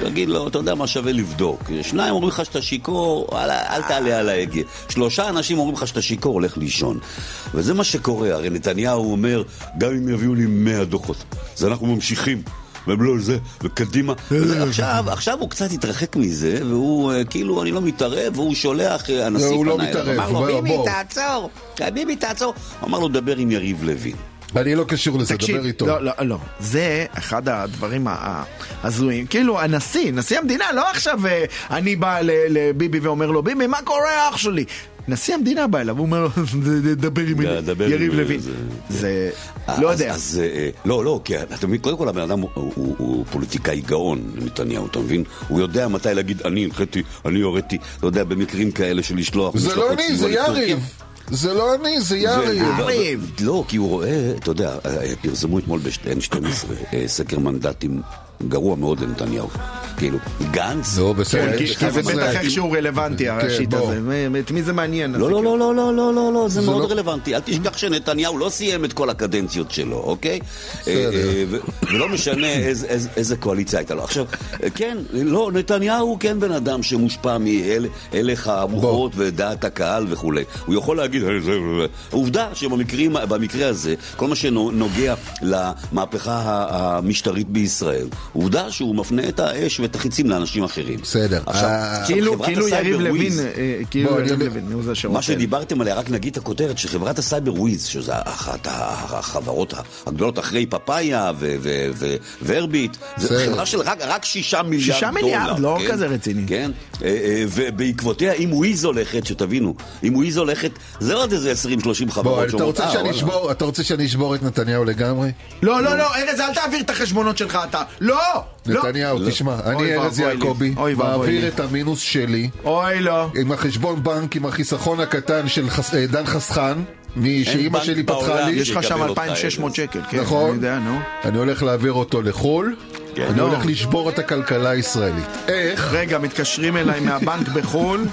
תגיד לו, אתה יודע מה שווה לבדוק. שניים אומרים לך שאתה שיכור, וואלה, אל תעלה על ההגה. שלושה אנשים אומרים לך שאתה שיכור, הולך לישון. וזה מה שקורה, הרי נתניהו אומר, גם אם יביאו לי 100 דוחות, אז אנחנו ממשיכים. והם לא זה, וקדימה. עכשיו, עכשיו הוא קצת התרחק מזה, והוא אה, כאילו, אני לא מתערב, והוא שולח, אה, הנשיא הוא לא פנה אליו, מתערב, אמר לו, הוא אומר, ביבי, בוא." תעצור, ביבי, תעצור. הוא אמר לו, דבר עם יריב לוין. אני לא קשור לזה, תקשיב, דבר איתו. לא, לא, לא, זה אחד הדברים ההזויים. כאילו, הנשיא, נשיא המדינה, לא עכשיו אה, אני בא לביבי ואומר לו, ביבי, מה קורה אח שלי? נשיא המדינה בא אליו, הוא אומר לו, דבר עם יריב לוין. זה- זה, לא יודע. אז אה, לא, לא, כי אתה מבין, קודם כל הבן אדם הוא- פוליטיקאי גאון, נתניהו, אתה מבין? הוא יודע מתי להגיד, אני הנחיתי, אני הוריתי, אתה יודע, במקרים כאלה של לשלוח... זה לא אני, זה. יריב. זה לא אני, זה יריב. לא, כי הוא רואה, אתה יודע, אה, פרסמו אתמול ב-N12 סקר מנדטים גרוע מאוד לנתניהו. כאילו, גנץ... בסדר. כן, כי כי זה. בטח איכשהו רלוונטי, השיט בוא. הזה. את מי זה מעניין? לא, לא, לא, לא, לא, לא, לא, לא, זה מאוד לא- רלוונטי. אל תשכח שנתניהו לא סיים את כל הקדנציות שלו, אוקיי? בסדר. אה, אה, ולא משנה איזה- קואליציה הייתה לו. עכשיו, אה, כן, לא, נתניהו הוא כן בן אדם שמושפע מהלך הרוחות ודעת הקהל וכולי. הוא יכול להגיד, "אה, זה... עובדה שבמקרים, במקרה הזה, כל מה שנוגע למהפכה המשטרית בישראל, עובדה שהוא מפנה את האש ואת החיצים לאנשים אחרים. בסדר. אה, כאילו כאילו יריב לוין, אה, כאילו יריב לוין, הוא זה שרוצה. מה שדיברתם עליה, רק נגיד את הכותרת, שחברת הסייבר וויז, שזה אחת החברות הגדולות אחרי פאפאיה ו- ו- ו- וארביט, זו. חברה של רק, רק שישה מיליארד שישה דולר. מיליארד, לא כן? כזה רציני. כן, אה, ובעקבותיה, אם וויז הולכת, שתבינו, אם וויז הולכת, זה עוד איזה 20-30 בוא, חברות אתה רוצה "אה, שאני וואלה." אשבור- אתה רוצה שאני אשבור את נתניהו לגמרי? לא, לא, לא, ארז, אל תעביר את החשבונות שלך, אתה. לא! לא! נתניהו, תשמע, אני ארז. יעקבי, מעביר. את המינוס שלי אוי, לא. עם החשבון בנק, עם החיסכון הקטן של חס- אה, דן חסכן, מי- שאימא שלי פתחה לי, יש לך שם שיקבל אותך, 2,600 ארז. שקל, כן. נכון. אני יודע, נו. אני הולך להעביר אותו לחו"ל, אני לא. הולך לשבור את הכלכלה הישראלית. איך? רגע, מתקשרים אליי מהבנק בחו"ל.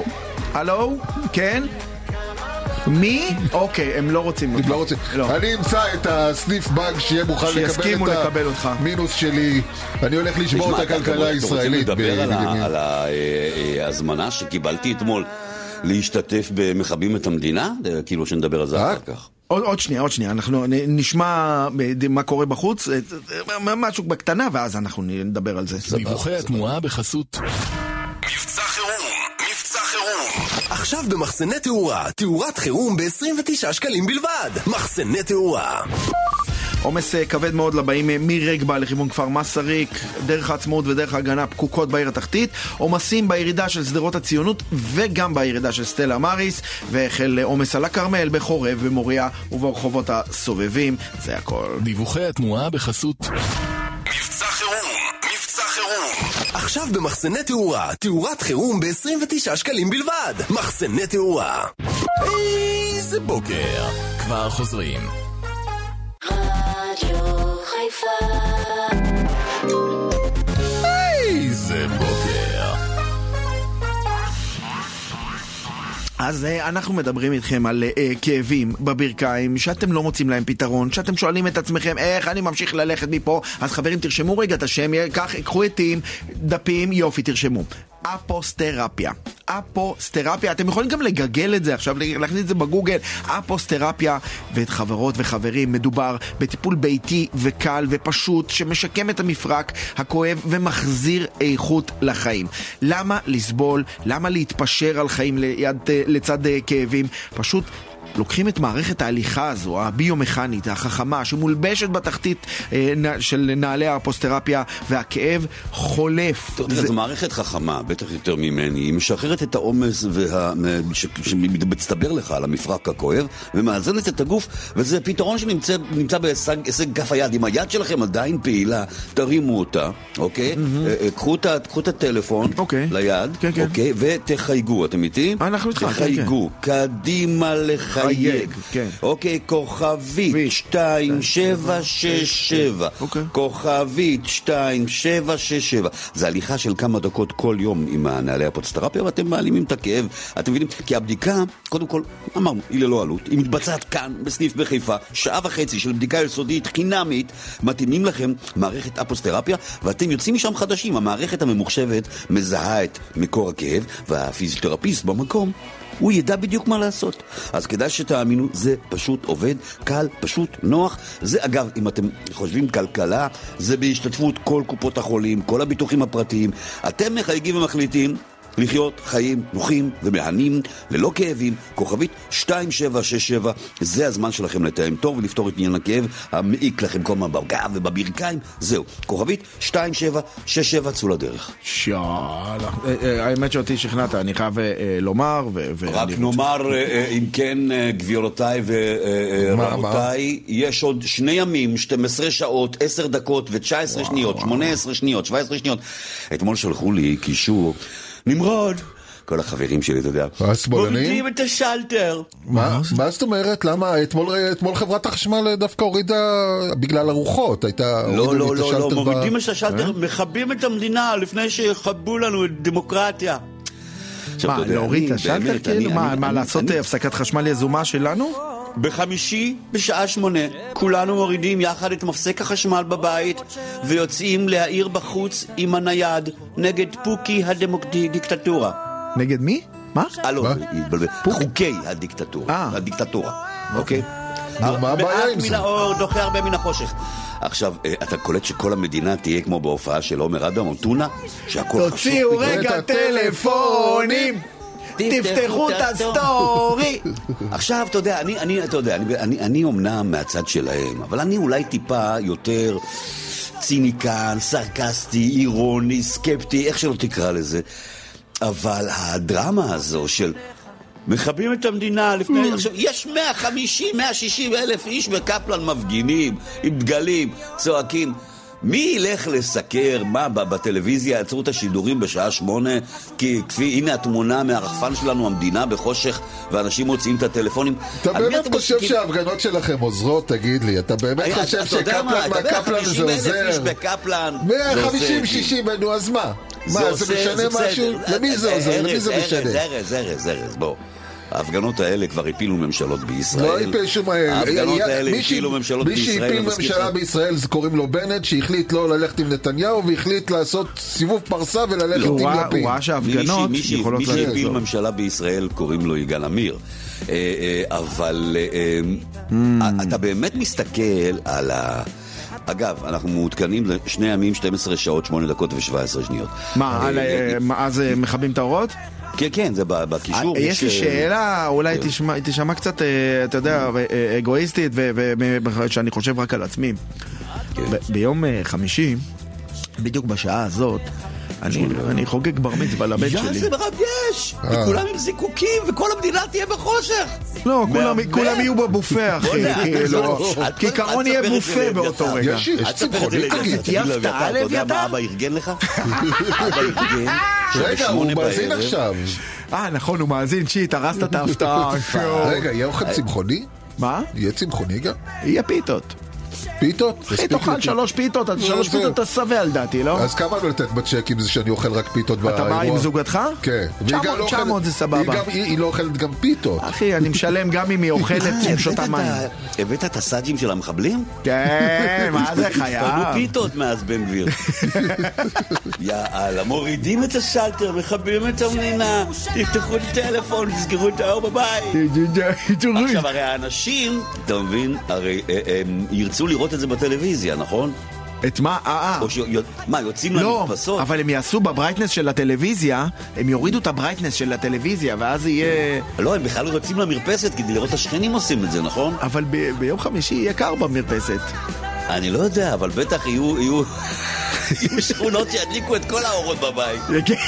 הלו? כן? מי? אוקיי, הם לא רוצים אותך. לא רוצה. לא. אני אמצא את הסניף בנק שיהיה מוכן לקבל שיסכימו את לקבל אותך. המינוס שלי. אני הולך לשבור את הכלכלה אתם רוצים הישראלית. לדבר על ה- בבנימין. על ההזמנה שקיבלתי אתמול להשתתף במכבים את המדינה? אה, כאילו שנדבר על זה אה? אחר כך. עוד, עוד שנייה, עוד שנייה, אנחנו נשמע אה, מה קורה בחוץ, אה, אה, משהו בקטנה, ואז אנחנו נדבר על זה. דיווחי התנועה בחסות מבצע חירום, מבצע חירום. עכשיו במחסני תאורה, תאורת חירום ב-29 שקלים בלבד. מחסני תאורה. עומס אה, כבד מאוד לבאים אה, מרגבה לכיוון כפר מסריק, דרך העצמאות ודרך ההגנה פקוקות בעיר התחתית, עומסים בירידה של שדרות הציונות וגם בירידה של סטלה מריס, והחל אה, עומס על הכרמל, בחורב, במוריה וברחובות הסובבים, זה הכל. דיווחי התנועה בחסות עכשיו במחסני תאורה, תאורת חירום ב-29 שקלים בלבד. מחסני תאורה. איזה בוקר. כבר חוזרים. רדיו חיפה אז אה, אנחנו מדברים איתכם על אה, כאבים בברכיים, שאתם לא מוצאים להם פתרון, שאתם שואלים את עצמכם איך אני ממשיך ללכת מפה, אז חברים תרשמו רגע את השם, קח, קחו עטים, דפים, יופי, תרשמו. אפוסטרפיה. אפוסטרפיה, אתם יכולים גם לגגל את זה עכשיו, להכניס את זה בגוגל, אפוסטרפיה, ואת חברות וחברים, מדובר בטיפול ביתי וקל ופשוט שמשקם את המפרק הכואב ומחזיר איכות לחיים. למה לסבול? למה להתפשר על חיים ליד, אה, לצד אה, כאבים? פשוט לוקחים את מערכת ההליכה הזו, הביומכנית, החכמה, שמולבשת בתחתית אה, של נעלי האפוסטרפיה, והכאב חולף. זו מערכת חכמה, בטח יותר ממני, היא משחררת את העומס וה- שמצטבר לך על המפרק הכואב, ומאזנת את הגוף, וזה פתרון שנמצא נמצא בהישג הישג כף היד. אם היד שלכם עדיין פעילה, תרימו אותה, אוקיי? אה, אה, קחו את הטלפון אוקיי. ליד, כן, כן. אוקיי? ותחייגו, אתם איתי? אנחנו איתך, כן, תחייגו, קדימה לחייג. חייג, כן. אוקיי, כוכבית וי. 2767. אוקיי. כוכבית 2767. זה הליכה של כמה דקות כל יום עם הנעלי הפוסטרפיה, ואתם מעלימים את הכאב. אתם מבינים? כי הבדיקה, קודם כל, אמרנו, היא ללא עלות. היא מתבצעת כאן, בסניף בחיפה, שעה וחצי של בדיקה יסודית, חינמית. מתאימים לכם מערכת אפוסטרפיה, ואתם יוצאים משם חדשים. המערכת הממוחשבת מזהה את מקור הכאב, והפיזיותרפיסט במקום הוא ידע בדיוק מה לעשות. אז כדאי שתאמינו, זה פשוט עובד, קל, פשוט, נוח. זה אגב, אם אתם חושבים כלכלה, זה בהשתתפות כל קופות החולים, כל הביטוחים הפרטיים. אתם מחייגים ומחליטים. לחיות חיים נוחים ומהנים, ללא כאבים, כוכבית 2767, זה הזמן שלכם לתאם תור ולפתור את עניין הכאב המעיק לכם כל הזמן בגב ובברכיים, זהו, כוכבית 2767, צאו לדרך. שאלה. אה, אה, האמת שאותי שכנעת, אני חייב אה, לומר, רק נאמר, אם כן, גבירותיי ורבותיי, יש עוד שני ימים, 12 שעות, 10 דקות ו-19 שניות, 18 שניות, 17 שניות. אתמול שלחו לי קישור, נמרוד, כל החברים שלי, אתה יודע. השמאלנים? מורידים את השלטר. מה מה זאת אומרת? למה? אתמול חברת החשמל דווקא הורידה בגלל הרוחות, הייתה... לא, לא, לא, לא, מורידים את השלטר, אה? מכבים את המדינה לפני שיכבו לנו את דמוקרטיה. מה, להוריד את השלטר כאילו? מה, לעשות אה, הפסקת חשמל יזומה שלנו? בחמישי בשעה שמונה כולנו מורידים יחד את מפסק החשמל בבית ויוצאים להעיר בחוץ עם הנייד נגד פוקי הדיקטטורה. נגד מי? מה? אה לא? התבלבל. חוקי הדיקטטורה. אה. הדיקטטורה, אוקיי? נו, מה הבעיה עם מעט זה? מן האור דוחה הרבה מן החושך. עכשיו, אה, אתה קולט שכל המדינה תהיה כמו בהופעה של עומר אדם או טונה? שהכל חשוך תוציאו רגע טלפונים! תפתחו את הסטורי! עכשיו, אתה יודע, אני, אני, אתה יודע, אני, אני, אני אומנם מהצד שלהם, אבל אני אולי טיפה יותר ציניקן, סרקסטי, אירוני, סקפטי, איך שלא תקרא לזה. אבל הדרמה הזו של מכבים את המדינה לפני... עכשיו, יש 150, 160 אלף איש בקפלן מפגינים, עם דגלים, צועקים. מי ילך לסקר, מה, בטלוויזיה יעצרו את השידורים בשעה שמונה? כי כפי, הנה התמונה מהרחפן שלנו, המדינה בחושך, ואנשים מוציאים את הטלפונים. אתה באמת חושב? שההפגנות שלכם עוזרות, תגיד לי? אתה באמת חושב מה, שקפלן מהקפלן 50 זה עוזר? בקפלן. זה עוזר, 150-60, נו אז מה? זה מה, זה משנה זה משהו? למי זה עוזר? למי זה ארז, משנה? ארז, ארז, ארז, בוא. ההפגנות האלה כבר הפילו ממשלות בישראל. לא הפיל שום... ההפגנות האלה מי הפילו שהפ- ממשלות מי בישראל. שהפיל אני מזכיר ממשלה. בישראל זה קוראים לו בנט, שהחליט לא ללכת עם נתניהו והחליט לעשות סיבוב פרסה וללכת הוא עם לפיד. הוא ראה שההפגנות מי מי יכולות מי שהפיל. ממשלה בישראל קוראים לו יגאל עמיר. אה, אה, אבל אה, אה, אתה באמת מסתכל על ה... אגב, אנחנו מעודכנים לשני ימים, 12 שעות, 8 דקות ו-17 שניות. מה, אה, אה, אה, מה, אז מכבים את האורות? כן, כן, זה בקישור. יש לי שאלה, אולי כן. תשמע- קצת, אתה יודע, אגואיסטית, ושאני חושב רק על עצמי. כן. ביום חמישי, בדיוק בשעה הזאת, אני- אני חוגג בר מצווה לבן שלי. זה מרגש! אה. וכולם עם זיקוקים, וכל המדינה תהיה בחושך! לא, כולם- יהיו בבופה, אחי, כאילו. כעיקרון יהיה בופה לאביתר. באותו רגע. יש- יש צמחוני, לאביתר, תגיד. תהיה לאביתר, הפתעה אתה יודע לאביתר? מה אבא ארגן לך? אבא ארגן רגע, הוא מאזין עכשיו. אה, נכון, הוא מאזין, שיט, הרסת את ההפתעה. רגע, יהיה אוכל צמחוני? מה? יהיה צמחוני גם? יהיה פיתות. פיתות? אחי, תאכל. שלוש פיתות, אז שלוש. פיתות אתה שבע לדעתי, לא? אז כמה לא לתת בצ'ק עם זה שאני אוכל רק פיתות באירוע? אתה בא עם זוגתך? כן. והיא 900 גם לא אוכלת- 900 זה סבבה. היא לא אוכלת גם פיתות. אחי, אני משלם גם אם היא אוכלת עם שותה את מים. הבאת את הסאג'ים של המחבלים? כן, מה זה קנו חייב? פיתות מאז בן גביר. יאללה, מורידים את השלטר, מכבים את המדינה, תפתחו את הטלפון, תסגרו את האור בבית. עכשיו, הרי האנשים, אתה מבין, הרי אה, הם ירצו לראות את זה בטלוויזיה, נכון? את מה? אה, אה. ש... מה, יוצאים לא, למרפסות? אבל הם יעשו ב brightness של הטלוויזיה, הם יורידו את ה brightness של הטלוויזיה, ואז יהיה... לא, הם בכלל יוצאים למרפסת כדי לראות את השכנים עושים את זה, נכון? אבל ב- ביום חמישי יהיה קר במרפסת. אני לא יודע, אבל בטח יהיו... יהיו... יהיו שכונות שידליקו את כל האורות בבית. תדליק,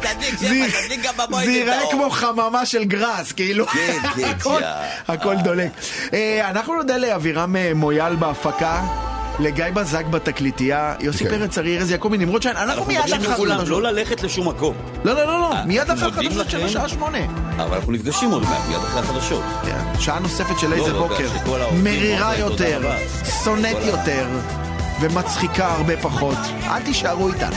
תדליק, זה שבע, תדליק גם בבית זה ייראה האור. כמו חממה של גראס, כאילו. כן, כן. הכל דולק. אה, אנחנו נודה לאבירם אה, מויאל בהפקה. לגיא בזק בתקליטייה, יוסי כן. פרץ, ארי ארז יעקבי, נמרוד שיין, אנחנו מיד אחר חדשות. לא ללכת לשום מקום. לא, לא, לא, לא, אה, מיד אנחנו אחר מודים חדשות של. השעה שמונה. אבל אנחנו נפגשים עוד מעט, מיד אחרי החדשות. כן, שעה נוספת של איזה לא, בוקר. מרירה יותר. שונאת יותר, ומצחיקה הרבה פחות. אל תישארו איתנו.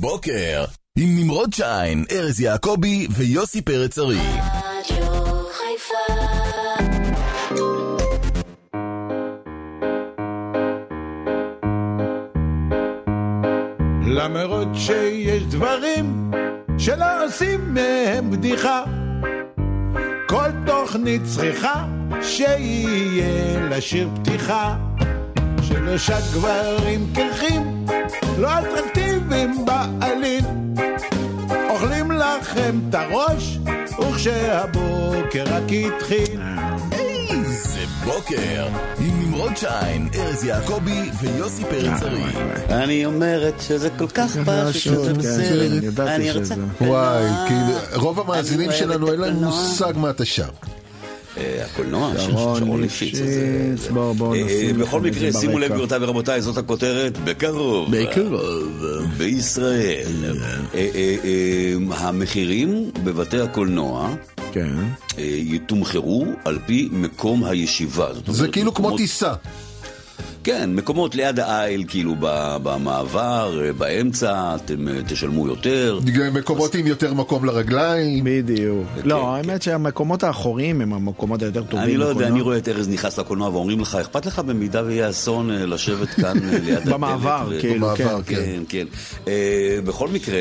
בוקר, עם נמרוד שיין, ארז יעקבי ויוסי פרץ ארי. למרות שיש דברים שלא עושים מהם בדיחה. כל תוכנית צריכה שיהיה לשיר פתיחה. שלושה גברים קרחים, לא אטרקטיביים. בעליל. אוכלים לכם את הראש, וכשהבוקר רק התחיל. איזה בוקר, עם נמרוד שיין, ארז יעקבי ויוסי פרץ ארי. אני אומרת שזה כל כך פשוט, שזה כן, בסדר. ידעתי אני. רוצה... וואי, כאילו, רוב המאזינים שלנו אין להם. מושג מה אתה שר. אה, הקולנוע של שרון ליפשיץ. אה, נשים בכל מקרה, זה שימו לב. גבירותיי ורבותיי, זאת הכותרת, בקרוב. בקרוב. בישראל. אה, אה, אה, המחירים בבתי הקולנוע כן. אה, יתומחרו על פי מקום הישיבה. זה כאילו כמו טיסה. כן, מקומות ליד העיל, כאילו ב- במעבר, אה, באמצע, אתם אה, תשלמו יותר. מקומות עם יותר מקום לרגליים. בדיוק. כן, לא, כן. האמת שהמקומות האחוריים הם המקומות היותר טובים. אני לא יודע. אני רואה את ארז נכנס לקולנוע ואומרים לך, אכפת לך במידה ויהיה אסון אה, לשבת כאן ליד הדלת? במעבר, כאילו, כן. כן, כן. בכל מקרה,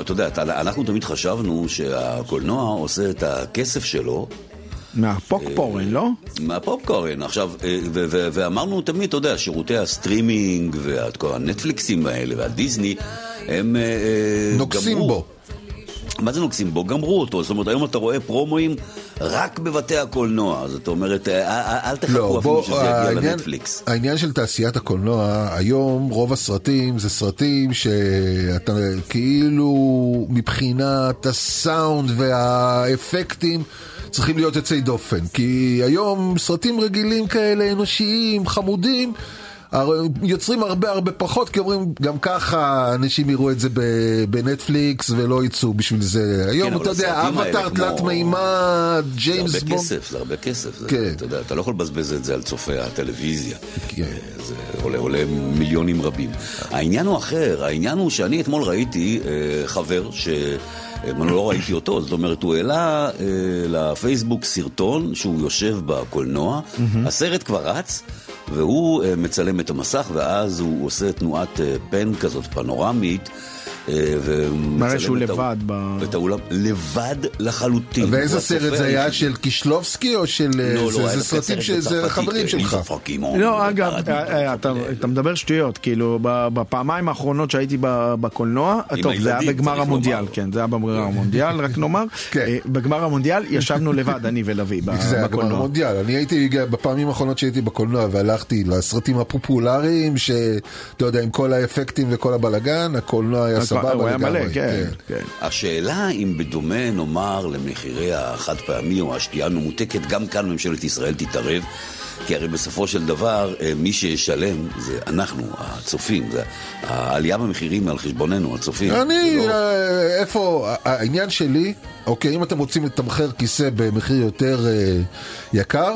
אתה יודע, אנחנו תמיד חשבנו שהקולנוע עושה את הכסף שלו מהפוקפורן, לא? מהפופקורן. עכשיו, אה, ו- ו- ואמרנו תמיד, אתה יודע, שירותי הסטרימינג והנטפליקסים האלה והדיסני, הם אה, אה, נוגסים גמרו- בו. מה זה נוגסים בו? גמרו אותו. זאת אומרת, היום אתה רואה פרומואים רק בבתי הקולנוע. זאת אומרת, אה, אה, אל תחכו לא, אפילו שזה יגיע לנטפליקס. העניין של תעשיית הקולנוע, היום רוב הסרטים זה סרטים שאתה כאילו מבחינת הסאונד והאפקטים צריכים להיות יוצאי דופן. כי היום סרטים רגילים כאלה, אנושיים, חמודים, יוצרים הרבה הרבה פחות, כי אומרים, גם ככה אנשים יראו את זה בנטפליקס ולא יצאו בשביל זה. היום, כן, אבל אתה יודע, אבטאר תלת מימד, זה ג'יימס הרבה בונד. כסף, זה הרבה כסף. זה, כן. אתה יודע, אתה לא יכול לבזבז את זה על צופי הטלוויזיה. כן. אה, זה עולה, עולה מיליונים רבים. העניין הוא אחר, העניין הוא שאני אתמול ראיתי אה, חבר ש... אה, אני לא ראיתי אותו, זאת אומרת, הוא העלה אה, לפייסבוק סרטון שהוא יושב בקולנוע, הסרט כבר רץ, והוא אה, מצלם את המסך, ואז הוא עושה תנועת אה, פן כזאת פנורמית. אה, מראה שהוא לבד ב- את האולם, לבד לחלוטין. ואיזה סרט זה היה? של קישלובסקי או של... לא, זה- לא, זה סרטים סרט שזה חברים אה, שלך. לא, אגב, אה, אה, אתה מדבר שטויות, כאילו, ב- בפעמיים האחרונות שהייתי ב- בקולנוע, טוב, זה היה בגמר המונדיאל. כן, זה היה בגמר המונדיאל, רק נאמר. כן. אה, בגמר המונדיאל ישבנו לבד, אני ולוי, ב- זה היה גמר בקולנוע. המונדיאל. אני הייתי, בפעמים האחרונות שהייתי בקולנוע והלכתי לסרטים הפופולריים, שאתה יודע, עם כל האפקטים וכל הבלגן, הקולנוע היה סבבה הוא היה לגמרי. מלא, כן, כן. השאלה אם בדומה נאמר למחירי החד פעמי או השתייה הממותקת, גם כאן ממשלת ישראל תתערב. כי הרי בסופו של דבר, אה, מי שישלם זה אנחנו, הצופים. זה העלייה במחירים על חשבוננו, הצופים. אני, לא- אה, איפה, העניין שלי, אוקיי, אם אתם רוצים לתמחר כיסא במחיר יותר אה, יקר,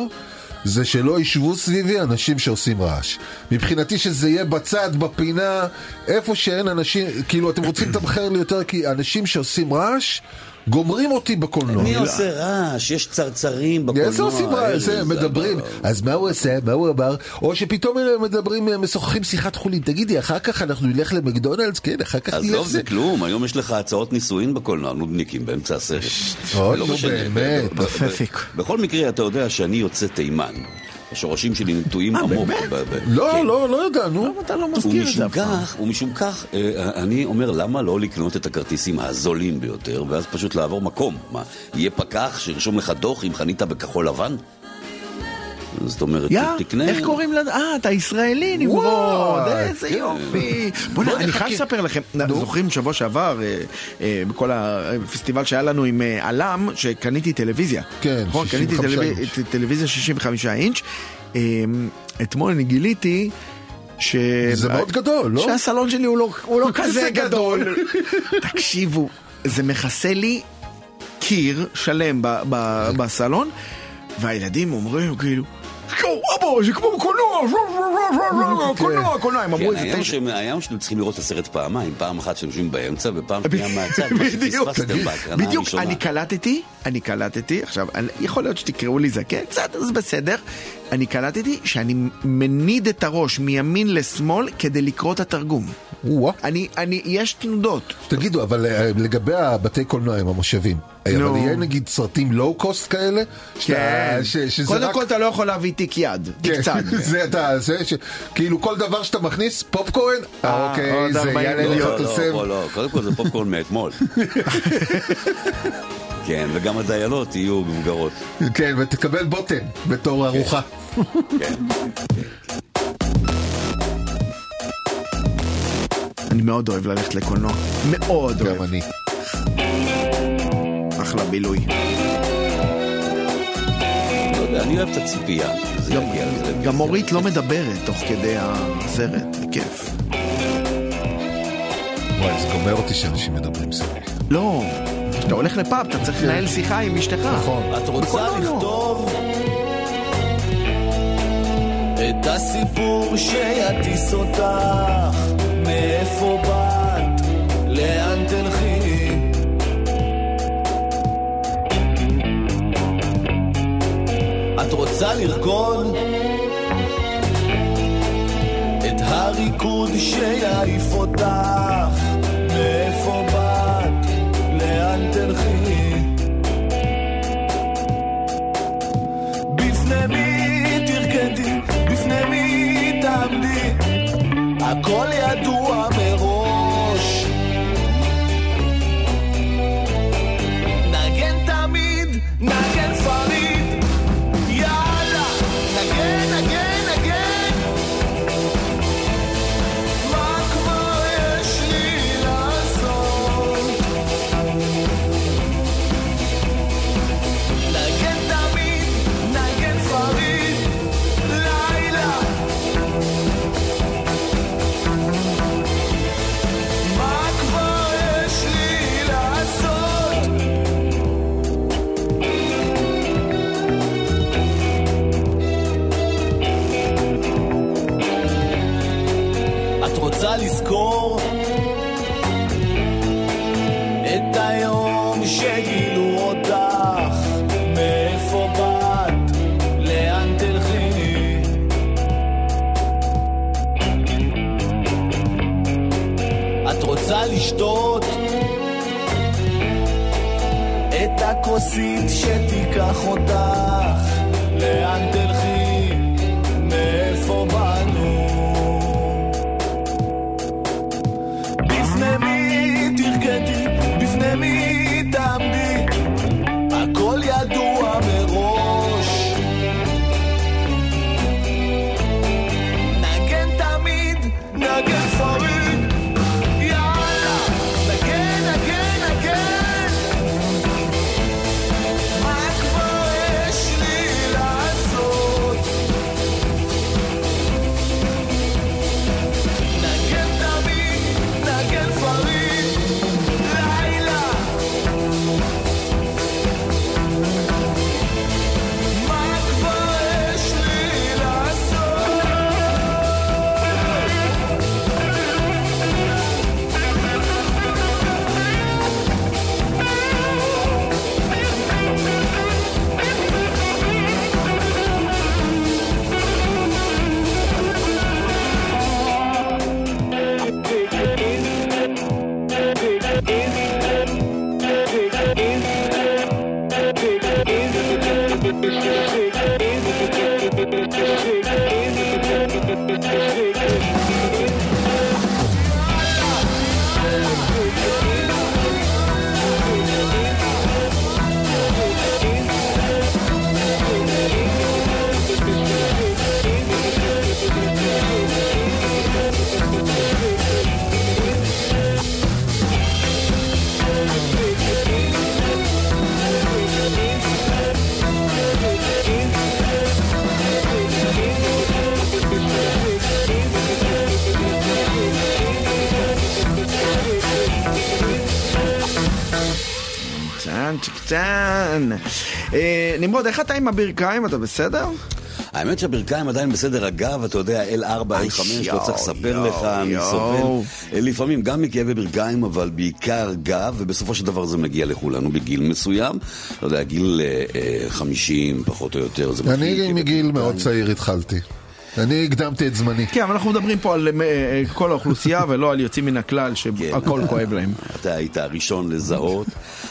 זה שלא ישבו סביבי אנשים שעושים רעש. מבחינתי שזה יהיה בצד, בפינה, איפה שאין אנשים, כאילו אתם רוצים לתמחר לי יותר, כי אנשים שעושים רעש, גומרים אותי בקולנוע. מי עושה רעש? יש צרצרים בקולנוע. איזה עושים רעש? מדברים, אז מה הוא עושה? מה הוא אמר? או שפתאום הם מדברים, משוחחים שיחת חולין. תגידי, אחר כך אנחנו נלך למקדונלדס? כן, אחר כך נלך... עזוב, זה כלום, היום יש לך הצעות נישואין בקולנוע, נודניקים, באמצע הסרט. אוי, לא נו. באמת. בכל מקרה, אתה יודע שאני יוצא תימן. השורשים שלי נטועים עמוק. ב- ב- לא, כן. לא, לא ידענו. למה אתה לא מזכיר את זה אף פעם? ומשום כך, אה, אני אומר, למה לא לקנות את הכרטיסים הזולים ביותר, ואז פשוט לעבור מקום? מה, יהיה פקח שירשום לך דוח אם חנית בכחול לבן? זאת אומרת, יא, תקנה... איך קוראים לזה? אה, אתה ישראלי נמרוד, וואי, איזה כן. יופי. בוא'נה, אני חייב לספר לכם, זוכרים שבוע שעבר, אה, אה, בכל הפסטיבל שהיה לנו עם אה, עלם, שקניתי טלוויזיה. כן, נכון, קניתי 65 טלוויז- אינץ'. ט- טלוויזיה 65 אינץ'. אה, אתמול אני גיליתי ש... זה מאוד גדול, לא? שהסלון שלי הוא לא, הוא לא כזה. גדול. תקשיבו, זה מכסה לי קיר שלם ב- ב- בסלון, והילדים אומרים כאילו, אבו, זה כמו בקולנוע, קולנוע, קולנוע, הם אמרו כן, איזה תשע. שהם- העניין שאתם צריכים לראות את הסרט פעמיים, פעם אחת שאתם יושבים באמצע ופעם שנייה מהצד, מה בדיוק, בהקרנה. אני קלטתי, אני קלטתי, עכשיו, יכול להיות שתקראו לי זקן, קצת, אז בסדר, אני קלטתי שאני מניד את הראש מימין לשמאל כדי לקרוא את התרגום. אני, אני, יש תנודות. תגידו, אבל אה, לגבי הבתי קולנוע עם המושבים, אה, נו. אבל יהיה נגיד סרטים לואו קוסט כאלה? שאתה- כן, ש- שזה קודם רק- כל אתה לא יכול להביא תיק יד, תיק כן, צד. זה אתה, זה ש... כאילו כל דבר שאתה מכניס, פופקורן, אה, אה, אוקיי, זה 40 יעלה לא, להיות לא, עושה... לא, לא, קודם כל זה פופקורן מאתמול. כן, וגם הדיילות יהיו מבוגרות. כן, ותקבל בוטן בתור ארוחה. כן. אני מאוד אוהב ללכת לקולנוע, מאוד אוהב. גם אני. אחלה בילוי. לא אני אוהב את הציפייה. גם- אורית לא מדברת תוך כדי הסרט, כיף. וואי, זה גומר אותי שאנשים מדברים סביב. לא, כשאתה הולך לפאב אתה צריך לנהל שיחה עם אשתך. נכון. את רוצה. לכתוב את הסיפור שיטיס אותך מאיפה באת, לאן תלכי את רוצה לרקוד את הריקוד שיעיף אותך call a do קטן. אה, נמרוד, איך אתה עם הברכיים? אתה בסדר? האמת שהברכיים עדיין בסדר. אגב, אתה יודע, L4, L5, לא צריך לספר לך, אני. סובל. אה, לפעמים גם מכאבי ברכיים, אבל בעיקר גב, ובסופו של דבר זה מגיע לכולנו בגיל מסוים. אתה יודע, גיל אה, אה, 50, פחות או יותר. זה מתחיל אני מגיל. מאוד צעיר התחלתי. אני הקדמתי את זמני. כן, אבל אנחנו מדברים פה על אה, אה, כל האוכלוסייה ולא על יוצאים מן הכלל שהכל כן. כואב להם. אתה היית הראשון לזהות,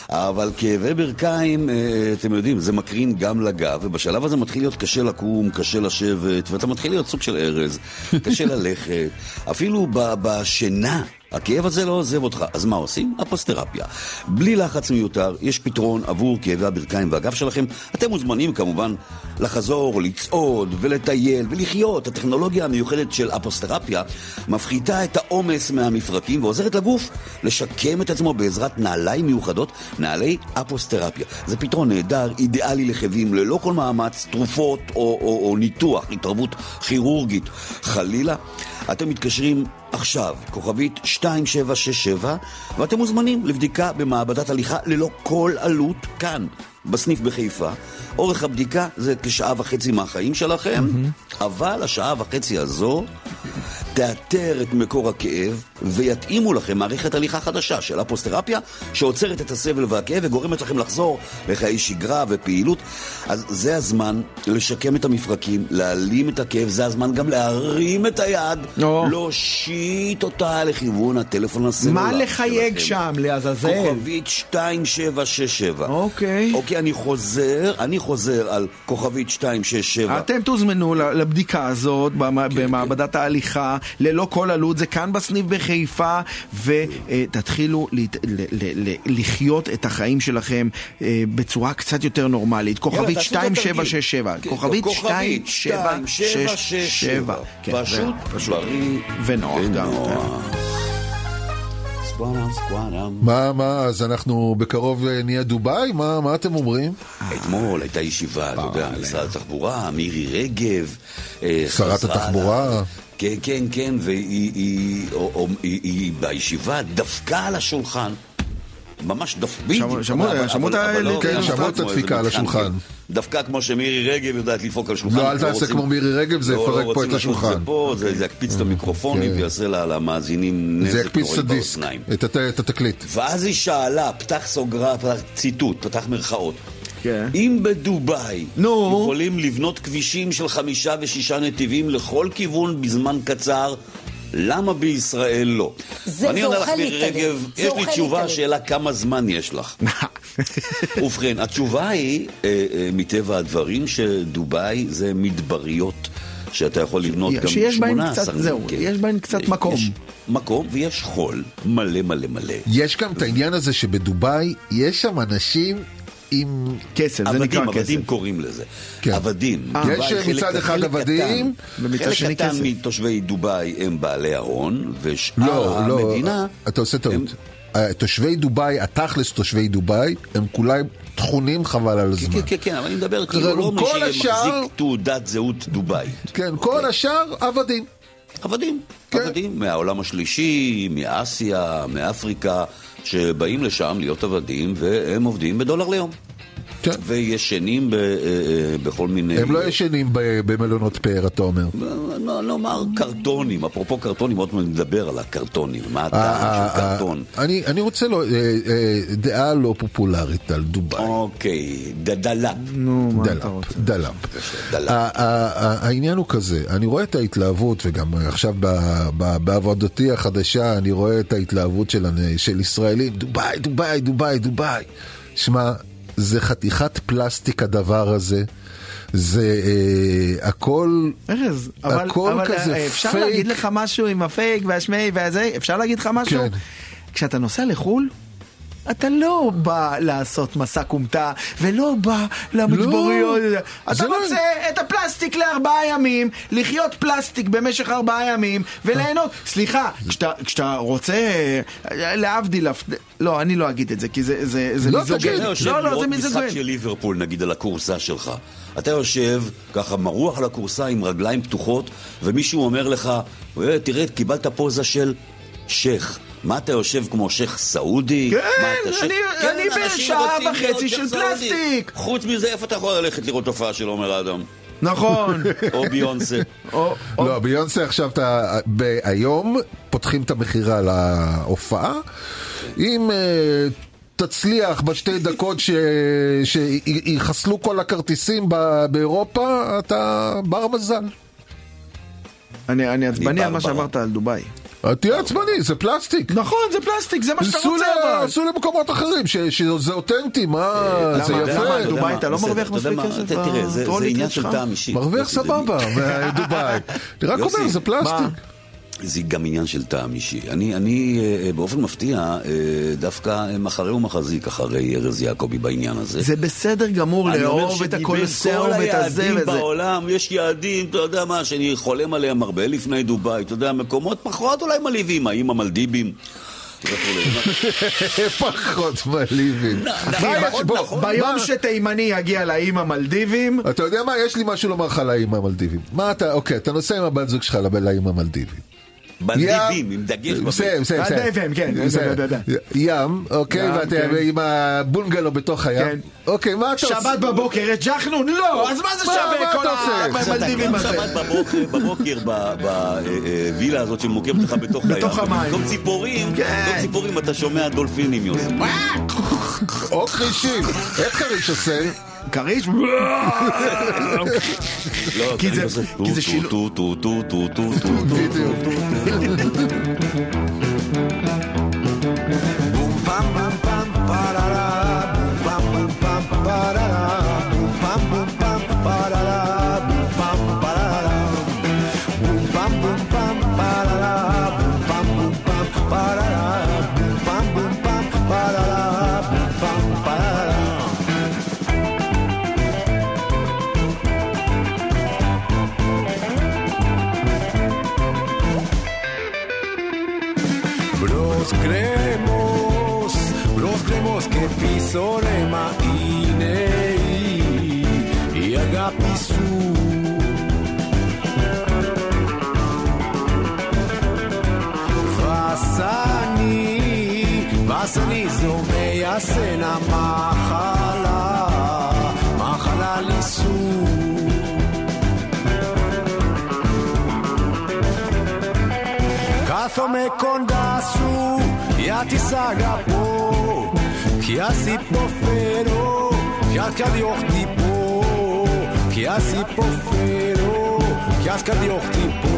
אבל כאבי ברכיים, אה, אתם יודעים, זה מקרין גם לגב, ובשלב הזה מתחיל להיות קשה לקום, קשה לשבת, ואתה מתחיל להיות סוג של ארז, קשה ללכת, אפילו בשינה. הכאב הזה לא עוזב אותך, אז מה עושים? הפוסטרפיה. בלי לחץ מיותר, יש פתרון עבור כאבי הברכיים והגב שלכם. אתם מוזמנים כמובן לחזור, לצעוד ולטייל ולחיות. הטכנולוגיה המיוחדת של הפוסטרפיה מפחיתה את העומס מהמפרקים ועוזרת לגוף לשקם את עצמו בעזרת נעליים מיוחדות, נעלי הפוסטרפיה. זה פתרון נהדר, אידיאלי לכאבים ללא כל מאמץ, תרופות או, או, או ניתוח, התערבות כירורגית. חלילה, אתם מתקשרים עכשיו, כוכבית 2767, ואתם מוזמנים לבדיקה במעבדת הליכה ללא כל עלות כאן, בסניף בחיפה. אורך הבדיקה זה כשעה וחצי מהחיים שלכם, אבל השעה וחצי הזו תאתר את מקור הכאב ויתאימו לכם מערכת הליכה חדשה של הפוסטרפיה שעוצרת את הסבל והכאב וגורמת לכם לחזור לחיי שגרה ופעילות. אז זה הזמן לשקם את המפרקים, להעלים את הכאב, זה הזמן גם להרים את היד, או. להושיט אותה לכיוון הטלפון הסלולר מה לחייג שלכם. שם, לעזאזל? כוכבית 2767. אוקיי. אוקיי, אני חוזר, אני חוזר על כוכבית 267. אתם תוזמנו לבדיקה הזאת במ- כן, במעבדת ההליכה, ללא כל עלות, זה כאן בסניף בחיפה, ותתחילו לחיות את החיים שלכם אה, בצורה קצת יותר נורמלית. כוכבית תעשו את התרגיל. 2767, כן, כוכבית כוכבית 2767. כן, פשוט. בריא ונוח גם. מה, מה, אז אנחנו בקרוב אה, נהיה דובאי? מה, מה אתם אומרים? אתמול הייתה ישיבה, אתה יודע, משרד התחבורה, מירי רגב. אה, שרת התחבורה. כן, כן, כן, והיא היא- או- או- היא- היא בישיבה דפקה על השולחן. ממש בדיוק. שמעו- את לא- כן, לא הדפיקה על השולחן. כן. דווקא כמו שמירי רגב יודעת לדפוק על שולחן. לא, אל אנחנו תעשה כמו מירי רגב, זה לא, לא יפרק פה את השולחן. זה זה זה יקפיץ את המיקרופונים כן. ויעשה לה- למאזינים זה נזק יקפיץ נוראי את הדיסק, באוזניים. את הת- את התקליט. ואז היא שאלה, פתח סוגרה, פתח ציטוט, פתח מירכאות. כן. אם בדובאי נו. יכולים לבנות כבישים של חמישה ושישה נתיבים לכל כיוון בזמן קצר, למה בישראל לא? זה- ואני זה עונה לך, מירי. רגב, יש לי תשובה. שאלה כמה זמן יש לך. ובכן, התשובה היא, אה, אה, מטבע הדברים, שדובאי זה מדבריות. שאתה יכול לבנות גם שיש בהן 18 קצת- זהו, כן. יש בהן קצת יש- מקום. יש מקום ויש חול, מלא מלא מלא. יש גם את העניין הזה שבדובאי יש שם אנשים עם... כסף, זה נקרא כסף. עבדים קוראים לזה. כן. עבדים. אה. דובאי, יש חלק- מצד אחד חלק עבדים, קטן- ומצד חלק שני קטן כסף. מתושבי דובאי הם בעלי ההון, ושאר לא, לא, המדינה... אתה עושה טעות. אה, תושבי דובאי, התכלס תושבי דובאי, הם כולם תכונים חבל על כן, הזמן. כן, כן, כן, אבל אני מדבר כאילו לא מי שמחזיק תעודת זהות דובאית. כן, כל השאר עבדים. עבדים, כן. עבדים מהעולם השלישי, מאסיה, מאפריקה, שבאים לשם להיות עבדים, והם עובדים בדולר ליום. כן. וישנים ב, אה, אה, בכל מיני... הם לא ישנים ב- במלונות פאר, אתה אומר. לא, נאמר קרטונים, אפרופו קרטונים, עוד מעט נדבר על הקרטונים, מה אה, הטעם של קרטון. אני אני רוצה לו- אה, אה, דעה לא פופולרית על דובאי. אוקיי, דדלת. נו, מה אתה דלאפ, רוצה? דלאפ. דלאפ. העניין הוא כזה, אני רואה את ההתלהבות, וגם עכשיו ב- ב- בעבודתי החדשה, אני רואה את ההתלהבות של, של ישראלים, דובאי, דובאי, דובאי, דובאי. שמע, זה חתיכת פלסטיק הדבר הזה. זה אה, הכל, ארז, אבל, הכל אבל כזה אה, אפשר פייק. להגיד לך משהו עם הפייק והשמי והזה? אפשר להגיד לך משהו? כן. כשאתה נוסע לחו"ל, אתה לא בא לעשות מסע כומתה, ולא בא למדבריות. לא, אתה זה לא- רוצה את הפלסטיק לארבעה ימים, לחיות פלסטיק במשך ארבעה ימים, וליהנות. סליחה, כשאתה, כשאתה רוצה, להבדיל, לא, אני לא אגיד את זה, כי זה, זה, זה לא, מיזוגן. יושב לא, לא, זה לראות משחק מיזוגן. של ליברפול, נגיד, על הכורסה שלך. אתה יושב, ככה מרוח על הכורסה עם רגליים פתוחות, ומישהו אומר לך, "אה, תראה, קיבלת פוזה של שייח. מה אתה יושב כמו שייח סעודי? כן, ש- אני- כן, אני בשעה וחצי של סעודי. פלסטיק. חוץ מזה, איפה אתה יכול ללכת לראות הופעה של עומר אדם? נכון. או ביונסה. או- או- לא, ביונסה עכשיו היום פותחים את המכירה להופעה. אם אה, תצליח בשתי דקות ש- שיחסלו כל הכרטיסים ב- באירופה, אתה בר מזל. אני אני עצבני על מה. שאמרת על דובאי. אה, תהיה עצבני, זה פלסטיק. נכון, זה פלסטיק, זה מה שאתה רוצה אבל. עשו למקומות אחרים, שזה אותנטי, מה, זה למה? יפה. למה? דובאי, אתה לא מרוויח מספיק כסף תראה, זה- זה עניין של? טעם אישי. מרוויח זה- סבבה מדובאי. אני רק אומר, זה פלסטיק. זה גם עניין של טעם אישי. אני, אני אה, באופן מפתיע, אה, דווקא אה, מחרה ומחזיק אחרי ארז יעקבי בעניין הזה. זה בסדר גמור אני אומר לאהוב את הקולוסיאום כל ואת הזה היעדים וזה. בעולם, יש יעדים, אתה יודע מה, שאני חולם עליהם הרבה לפני דובאי, אתה יודע, מקומות פחות אולי מלהיבים, האם המלדיבים. פחות מלהיבים. נכון, בוא, נכון. ביום שתימני יגיע לאיים המלדיבים, אתה יודע מה? יש לי משהו לומר לך על האיים המלדיבים. מה אתה, אוקיי, אתה נוסע עם הבת זוג שלך לאיים המלדיבים. מלדיבים, עם דגש בבית. בסדר, בסדר, בסדר. מלדיבים, כן, בסדר. יודע. ים, אוקיי, ים, ואתה כן. עם הבונגלו בתוך הים. כן. אוקיי, מה אתה עושה? שבת בבוקר יש ג'חנון? לא, אז מה זה שווה מה כל אתה עושה? המלדיבים אתה הזה? שבת בבוקר, בווילה הזאת שמוקמת לך בתוך הים. בתוך המים. במקום ציפורים, כן. במקום ציפורים אתה שומע דולפינים, יוסי. או כרישים. איך כריש עושה? כריש? לא, כי זה- שילוב- mosche pisore ma inei i agapi su Vasani Vasani zomei asena mahala mahala lisur Caso me condasu, ja ti saga Κι ας υποφέρω κι ας καρδιοχτυπώ Κι ας υποφέρω κι ας καρδιοχτυπώ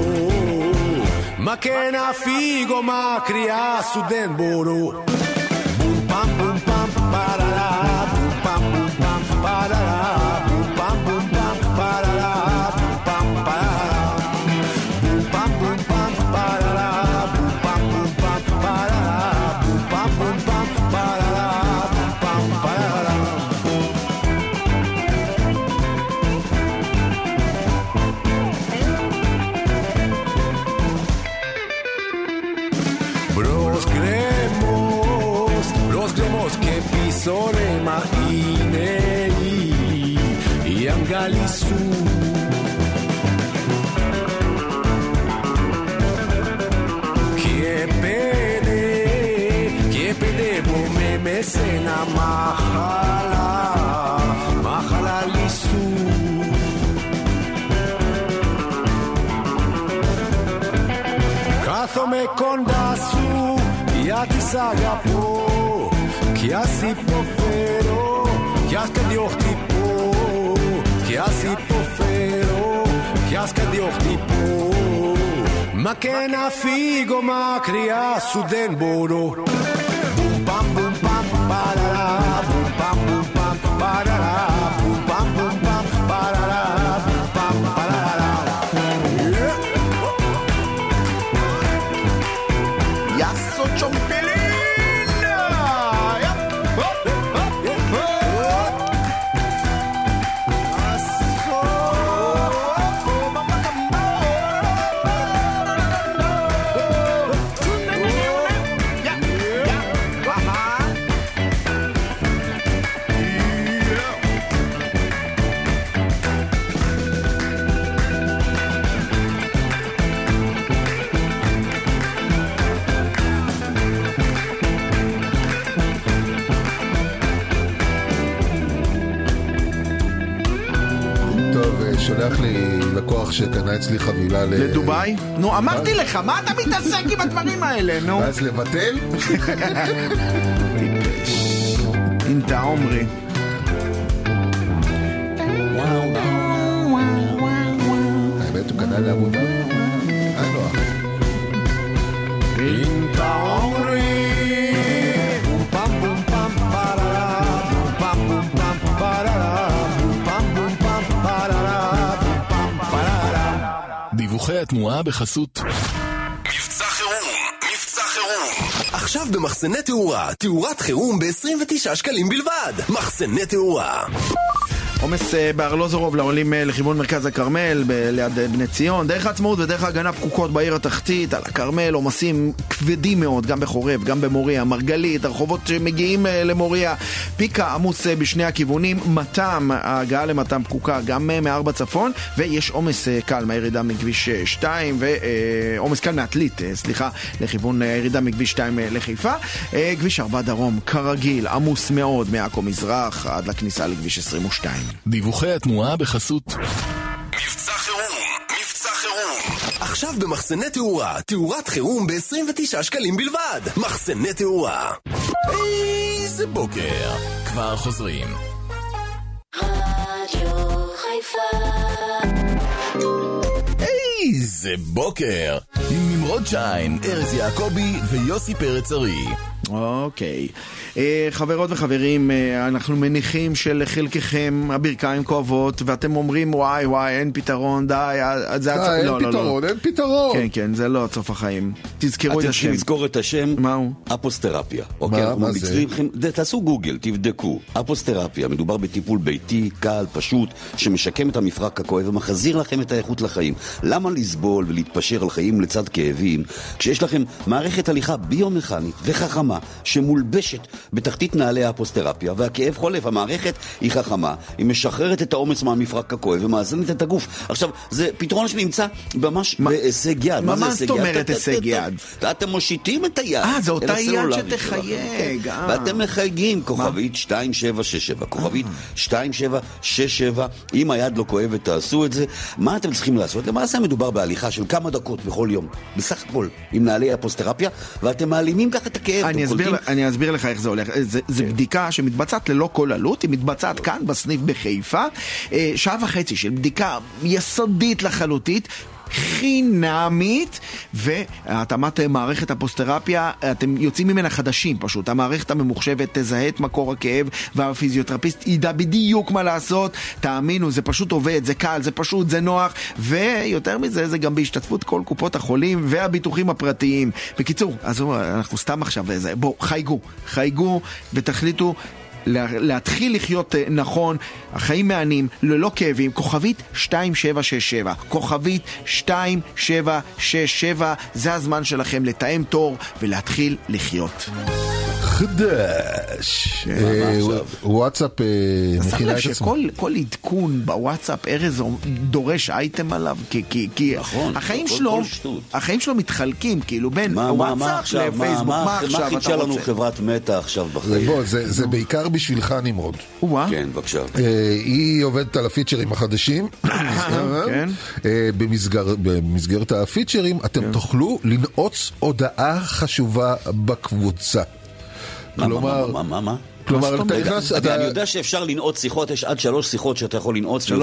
설레마 이내이 이 양갈리수 סצנה μαχαλά, μαχαλά λισου. Κάθομαι κοντά σου για τη σ' αγαπώ κι ας υποφέρω, κι ας καρδιοχτυπώ Κι ας υποφέρω, κι ας καρδιοχτυπώ Μα και να φύγω μακριά σου δεν μπορώ שקנה אצלי חבילה ל... לדובאי? נו, אמרתי לך, מה אתה מתעסק עם הדברים האלה, נו? ואז לבטל? אינטה עומרי. התנועה בחסות מבצע חירום, מבצע חירום. עכשיו במחסני תאורה, תאורת חירום ב-29 שקלים בלבד. מחסני תאורה. עומס אה, בארלוזורוב לעולים אה, לכיוון מרכז הכרמל, ליד אה, בני ציון. דרך העצמאות ודרך ההגנה פקוקות בעיר התחתית, על הכרמל עומסים כבדים מאוד, גם בחורב, גם במוריה, מרגלית, הרחובות שמגיעים אה, למוריה. פיקה עמוס אה, בשני הכיוונים, מתם, ההגעה למתם פקוקה גם אה, מארבע צפון, ויש עומס קל מהירידה מכביש 2, ועומס קל מעתלית, סליחה, לכיוון הירידה מכביש 2 לחיפה. כביש 4 דרום, כרגיל, עמוס מאוד מעכו מזרח עד לכניסה לכביש 22. דיווחי התנועה בחסות מבצע חירום. עכשיו במחסני תאורה, תאורת חירום ב-29 שקלים בלבד. מחסני תאורה. איזה בוקר. כבר חוזרים. איזה בוקר. עם נמרוד שיין, ארז יעקבי ויוסי פרץ ארי. אוקיי. אה, חברות וחברים, אה, אנחנו מניחים שלחלקכם הברכיים כואבות, ואתם אומרים וואי וואי אין פתרון, די, אה, זה אה, אין לא, לא, לא. פתרון, אין פתרון. כן, כן, זה לא עד סוף החיים. תזכרו את אתם השם. צריכים לזכור את השם, מהו? אפוסטרפיה. אוקיי, מה- מה ד- תעשו גוגל, תבדקו. אפוסטרפיה, מדובר בטיפול ביתי, קל, פשוט, שמשקם את המפרק הכואב ומחזיר לכם את האיכות לחיים. למה לסבול ולהתפשר על חיים לצד כאבים, כשיש לכם מערכת הליכה ביומכנית וחכמה, שמולבשת בתחתית נעלי האפוסטרפיה, והכאב חולף, המערכת היא חכמה, היא משחררת את העומס מהמפרק הכואב ומאזנת את הגוף. עכשיו, זה פתרון שנמצא ממש בהישג יד. מה- זאת? אומרת הישג יד? אתם מושיטים את היד. אה, זה אותה יד שתחייג, כן. אה. ואתם מחייגים, כוכבית 2767, כוכבית 2767, אם היד לא כואבת תעשו את זה. מה אתם צריכים לעשות? למעשה מדובר בהליכה של כמה דקות בכל יום, בסך הכל, עם נעלי אפוסטרפיה, ואתם מעלימים ככה את הכאב. אני אסביר, אני אסביר לך איך זה הולך. זה, זה בדיקה שמתבצעת ללא כל עלות, היא מתבצעת כאן בסניף בחיפה. אה, שעה וחצי של בדיקה יסודית לחלוטין. חינמית והתאמת מערכת הפוסטרפיה, אתם יוצאים ממנה חדשים פשוט. המערכת הממוחשבת תזהה את מקור הכאב והפיזיותרפיסט ידע בדיוק מה לעשות. תאמינו, זה פשוט עובד, זה קל, זה פשוט, זה נוח, ויותר מזה, זה גם בהשתתפות כל קופות החולים והביטוחים הפרטיים. בקיצור, אז אנחנו סתם עכשיו, איזה, בואו, חייגו, חייגו ותחליטו. לה- להתחיל לחיות אה, נכון, החיים מהנים, ללא כאבים, כוכבית 2767, כוכבית 2767, זה הזמן שלכם לתאם תור ולהתחיל לחיות. חדש. מה אה, עכשיו? וואטסאפ אה, לב את עצמה. שכל כל עדכון בוואטסאפ, ארז דורש אייטם עליו, כי, כי, כי נכון, החיים שלו. החיים שלו מתחלקים, כאילו בין מה, מה, מה וואטסאפ עכשיו, מה, לפייסבוק, מה, מה עכשיו מה אתה חידשה לנו רוצה? חברת מטא עכשיו בחיים? בוא, זה זה בעיקר בשבילך נמרוד. כן, בבקשה. אה, היא עובדת על הפיצ'רים החדשים. כן. אה, במסגר- במסגרת הפיצ'רים אתם תוכלו לנעוץ הודעה חשובה בקבוצה. מה, מה, כלומר, מה, מה, מה? כלומר, אתה? נכנס, אני אתה- אני יודע שאפשר לנעוץ שיחות, יש עד שלוש שיחות שאתה יכול לנעוץ אה.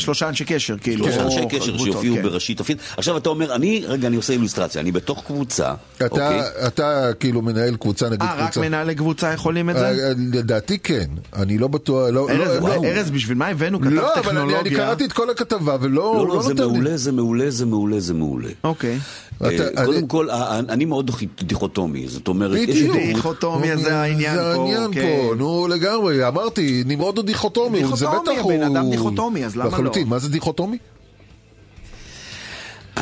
שלושה אנשי קשר, כאילו. שלושה אנשי קשר שיופיעו כן. בראשית הפיד. עכשיו אתה אומר, אני, רגע, אני עושה אילוסטרציה, אני בתוך קבוצה, אתה- אוקיי? אתה כאילו מנהל קבוצה, נגיד אה, רק קבוצה. מנהלי קבוצה יכולים את זה? אה, לדעתי כן, אני לא בטוח, לא, ארז, לא, לא, ארז, בשביל מה הבאנו כתב לא, אבל אני- טכנולוגיה? קראתי את כל הכתבה ולא לא, לא, זה. מעולה, זה מעולה, זה מעולה, זה מעולה. אוקיי. אה, קודם אני- כל, ה- אני מאוד דיכוטומי, זאת אומרת, יש בדיוק. דיכוטומיה זה העניין זה פה, העניין כן. פה, נו לגמרי, אמרתי, נמרוד הוא דיכוטומי, זה דיכוטומי, בטח הבן הוא... אדם דיכוטומי, אז למה לא? לחלוטין, מה זה דיכוטומי?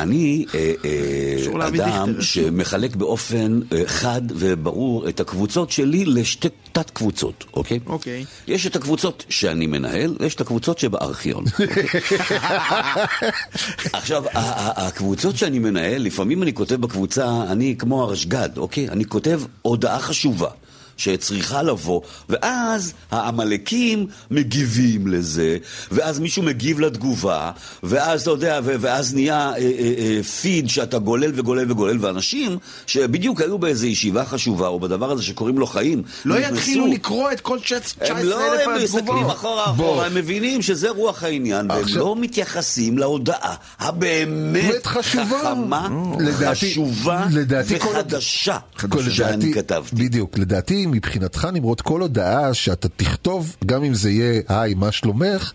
אני אה, אה, אדם. שמחלק באופן אה, חד וברור את הקבוצות שלי לשתי תת קבוצות, אוקיי? אוקיי. יש את הקבוצות שאני מנהל, ויש את הקבוצות שבארכיון. עכשיו, הקבוצות שאני מנהל, לפעמים אני כותב בקבוצה, אני כמו הרשג"ד, אוקיי? אני כותב הודעה חשובה. שצריכה לבוא, ואז העמלקים מגיבים לזה, ואז מישהו מגיב לתגובה, ואז אתה יודע, ואז נהיה אה, אה, אה, פיד שאתה גולל וגולל וגולל, ואנשים שבדיוק היו באיזו ישיבה חשובה, או בדבר הזה שקוראים לו חיים, לא נכנסו- יתחילו לקרוא את כל 19 הם לא, אלף הם מסתכלים התגובות. אחורה אחורה, הם מבינים שזה רוח העניין, והם לא מתייחסים להודעה הבאמת. חכמה, חשובה וחדשה כל שאני כתבתי. בדיוק, לדעתי מבחינתך נמרוד כל הודעה שאתה תכתוב, גם אם זה יהיה היי מה שלומך,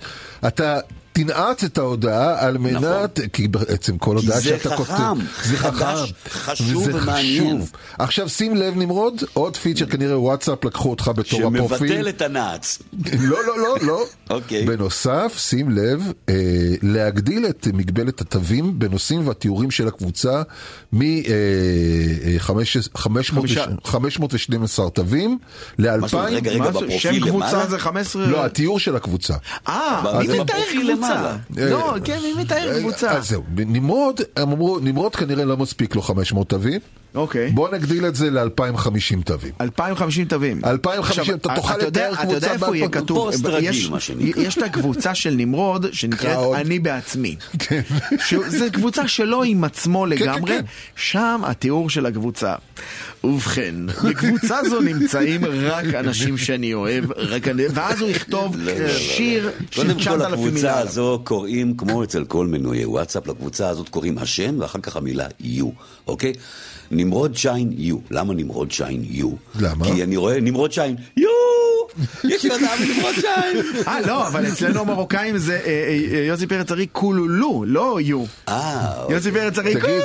אתה תנעץ את ההודעה על מנת, כי בעצם כל הודעה נכון. זה שאתה חכם, כותב, זה חדש, חכם, חשוב וזה ומעניין. חשוב. עכשיו שים לב נמרוד, עוד פיצ'ר כנראה וואטסאפ לקחו אותך בתור הפרופיל. שמבטל את הנעץ. לא, לא, לא, לא. אוקיי. בנוסף, שים לב, אה, להגדיל את מגבלת התווים בנושאים והתיאורים של הקבוצה חמישה. מ-512 תווים ל-2,000. מה זאת אומרת? רגע, רגע, בפרופיל שם קבוצה למעלה? זה 15... לא, התיאור של הקבוצה. אה, זה מי מתאר בפרופיל קבוצה? לא, כן, מי מתאר קבוצה? אז זהו, נמרוד, הם אמרו, נמרוד כנראה לא מספיק לו 500 תווים. אוקיי. בוא נגדיל את זה ל-2,050 תווים. 2,050 תווים. 2,050, עכשיו, אתה תוכל לתאר אתה יודע קבוצה איפה יהיה כתוב? פוסט רגיל, יש- מה שנקרא. יש את הקבוצה של נמרוד, שנקראת. אני בעצמי. כן. זו קבוצה שלו עם עצמו לגמרי, כן. שם התיאור של הקבוצה. ובכן, בקבוצה זו נמצאים רק אנשים שאני אוהב, רק אני... ואז הוא יכתוב שיר של קודם כל 9,000 לקבוצה מילה. הזו קוראים, כמו אצל כל מנויי וואטסאפ, לקבוצה הזאת קוראים השם ואחר כך המילה יו, אוקיי? נמרוד שיין יו. למה נמרוד שיין יו? למה? כי אני רואה נמרוד שיין יו! יש לי הודעה מנמרוד שיין! אה, לא, אבל אצלנו המרוקאים זה אה, אה, יוסי פרץ ארי קולולו, לא יו. אה, יוסי פרץ ארי קולולו.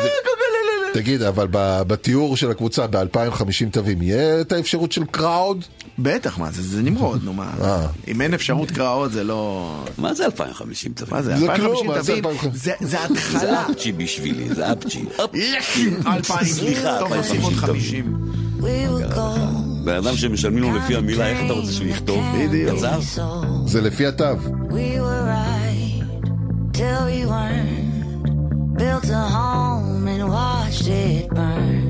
תגיד, אבל ב- בתיאור של הקבוצה ב-2,050 תווים, יהיה את האפשרות של קראוד? בטח, מה זה, זה נמרוד, נו מה. אה. אם אין אפשרות קראות זה לא... מה זה 2050 תבין? מה זה, זה 2050 כלום, מה זה? 2050? זה- התחלה. אפצ'י בשבילי, זה אפצ'י. 2000, סליחה, טוב, נוסיף עוד 50. בן אדם שמשלמים לו לפי המילה, איך אתה רוצה שהוא יכתוב? בדיוק. זה לפי התו. We were right till we weren't. Built a home watched it burn.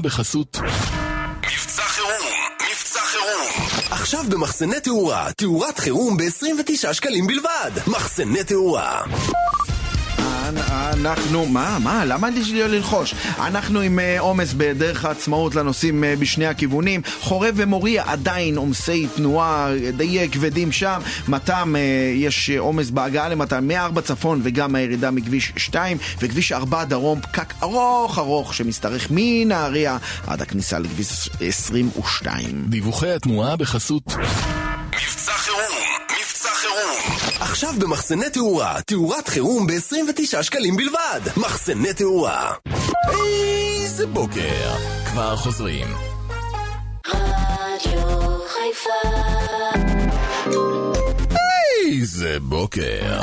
בחסות מבצע חירום, מבצע חירום. עכשיו במחסני תאורה, תאורת חירום ב-29 שקלים בלבד. מחסני תאורה. אנחנו, מה, מה, למה לי ללחוש? אנחנו עם אה, עומס בדרך העצמאות לנוסעים אה, בשני הכיוונים. חורב ומוריה עדיין עומסי תנועה אה, די כבדים שם. מתם, אה, יש אה, עומס בהגעה למתם מ-4 צפון וגם הירידה מכביש 2 וכביש 4 דרום, פקק ארוך ארוך שמשתרך מנהריה עד הכניסה לכביש 22. דיווחי התנועה בחסות עכשיו במחסני תאורה, תאורת חירום ב-29 שקלים בלבד. מחסני תאורה. איזה בוקר. כבר חוזרים. רדיו חיפה איזה בוקר.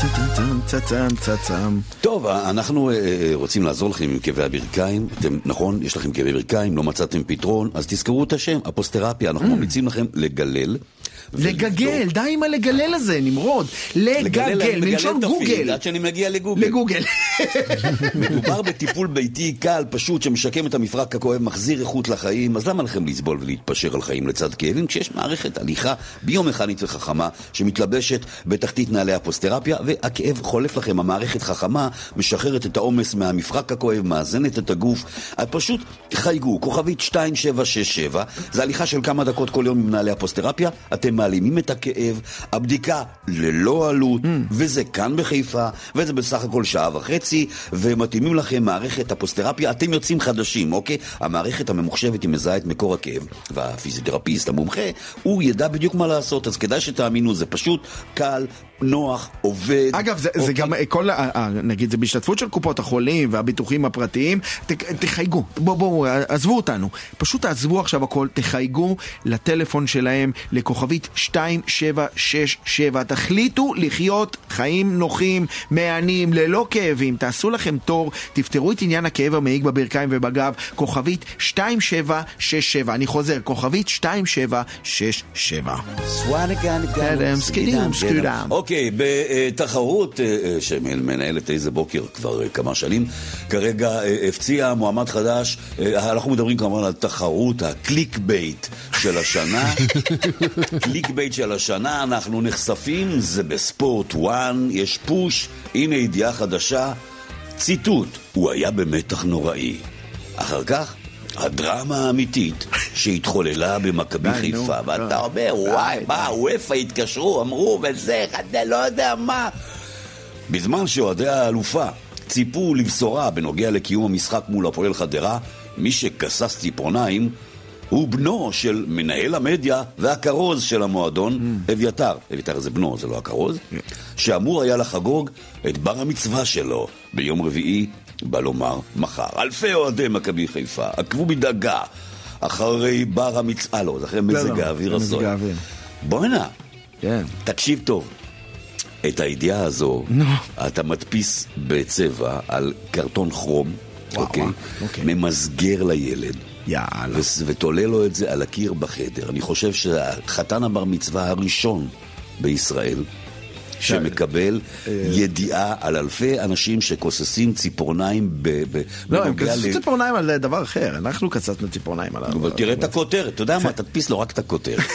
צצם, צצם, צצם. טוב, אנחנו רוצים לעזור לכם עם כאבי הברכיים. אתם, נכון, יש לכם כאבי ברכיים, לא מצאתם פתרון, אז תזכרו את השם, הפוסטרפיה. אנחנו ממליצים לכם לגלל. לגגל, די עם הלגלל הזה, נמרוד. לגגל, מלשון גוגל. עד שאני מגיע לגוגל. לגוגל. מדובר בטיפול ביתי קל, פשוט, שמשקם את המפרק הכואב, מחזיר איכות לחיים, אז למה לכם לסבול ולהתפשר על חיים לצד כאבים, כשיש מערכת הליכה ביומכנית וחכמה, שמתלבשת בתחתית נעלי הפוסטרפיה, והכאב חולף לכם. המערכת חכמה, משחררת את העומס מהמפרק הכואב, מאזנת את הגוף. פשוט חייגו, כוכבית 2767, זה הליכה של כמה דקות כל יום עם נעלי הפוסטרפיה, אתם מעלימים את הכאב, הבדיקה ללא עלות, וזה כאן בחיפה, וזה בסך הכל שעה וחצי, ומתאימים לכם מערכת הפוסטרפיה, אתם יוצאים חדשים, אוקיי? המערכת הממוחשבת היא מזהה את מקור הכאב, והפיזיותרפיסט המומחה, הוא ידע בדיוק מה לעשות, אז כדאי שתאמינו, זה פשוט קל, נוח, עובד. אגב, זה, זה אוקיי? גם אה, כל, נגיד, זה בהשתתפות של קופות החולים והביטוחים הפרטיים, ת, תחייגו, בואו, בואו, עזבו אותנו. פשוט תעזבו עכשיו הכל, תחייגו לטלפון שלהם, לכוכבית 2767. תחליטו לחיות חיים נוחים, מהנים, ללא כאבים. תעשו לכם תור, תפתרו את עניין הכאב המעיק בברכיים ובגב, כוכבית 2767. אני חוזר, כוכבית 2767. סוואנגן, סקידם, סקידם. אוקיי, בתחרות אה, אה, שמנהלת איזה בוקר כבר אה, כמה שנים, כרגע הפציע מועמד חדש, אנחנו מדברים כמובן על תחרות ה clickbait של השנה. clickbait של השנה, אנחנו נחשפים, זה בספורט 1, יש push, הנה ידיעה חדשה, ציטוט, הוא היה במתח נוראי. אחר כך, הדרמה האמיתית שהתחוללה במכבי חיפה. ואתה אומר, וואי, מה, וופא התקשרו, אמרו, וזה, אני לא יודע מה. בזמן שאוהדי האלופה ציפו לבשורה בנוגע לקיום המשחק מול הפועל חדרה, מי שכסס ציפורניים הוא בנו של מנהל המדיה והכרוז של המועדון, אביתר. אביתר זה בנו, זה לא הכרוז. שאמור היה לחגוג את בר המצווה שלו ביום רביעי, בא לומר מחר. אלפי אוהדי מכבי חיפה עקבו בדאגה אחרי בר המצווה, לא, זה אחרי מזג לא, האוויר. האוויר. בוא'נה, כן. תקשיב טוב. את הידיעה הזו, נו. אתה מדפיס בצבע על קרטון כרום, וואו, אוקיי? וואו, אוקיי. ממסגר לילד. יאללה. ו- ותולה לו את זה על הקיר בחדר. אני חושב שהחתן הבר מצווה הראשון בישראל שמקבל אה, ידיעה על אלפי אנשים שכוססים ציפורניים ב- ב- לא, הם ל- ציפורניים על דבר אחר, אנחנו כססנו ציפורניים על... אבל תראה את הכותרת, אתה יודע מה? תדפיס לו רק את הכותרת.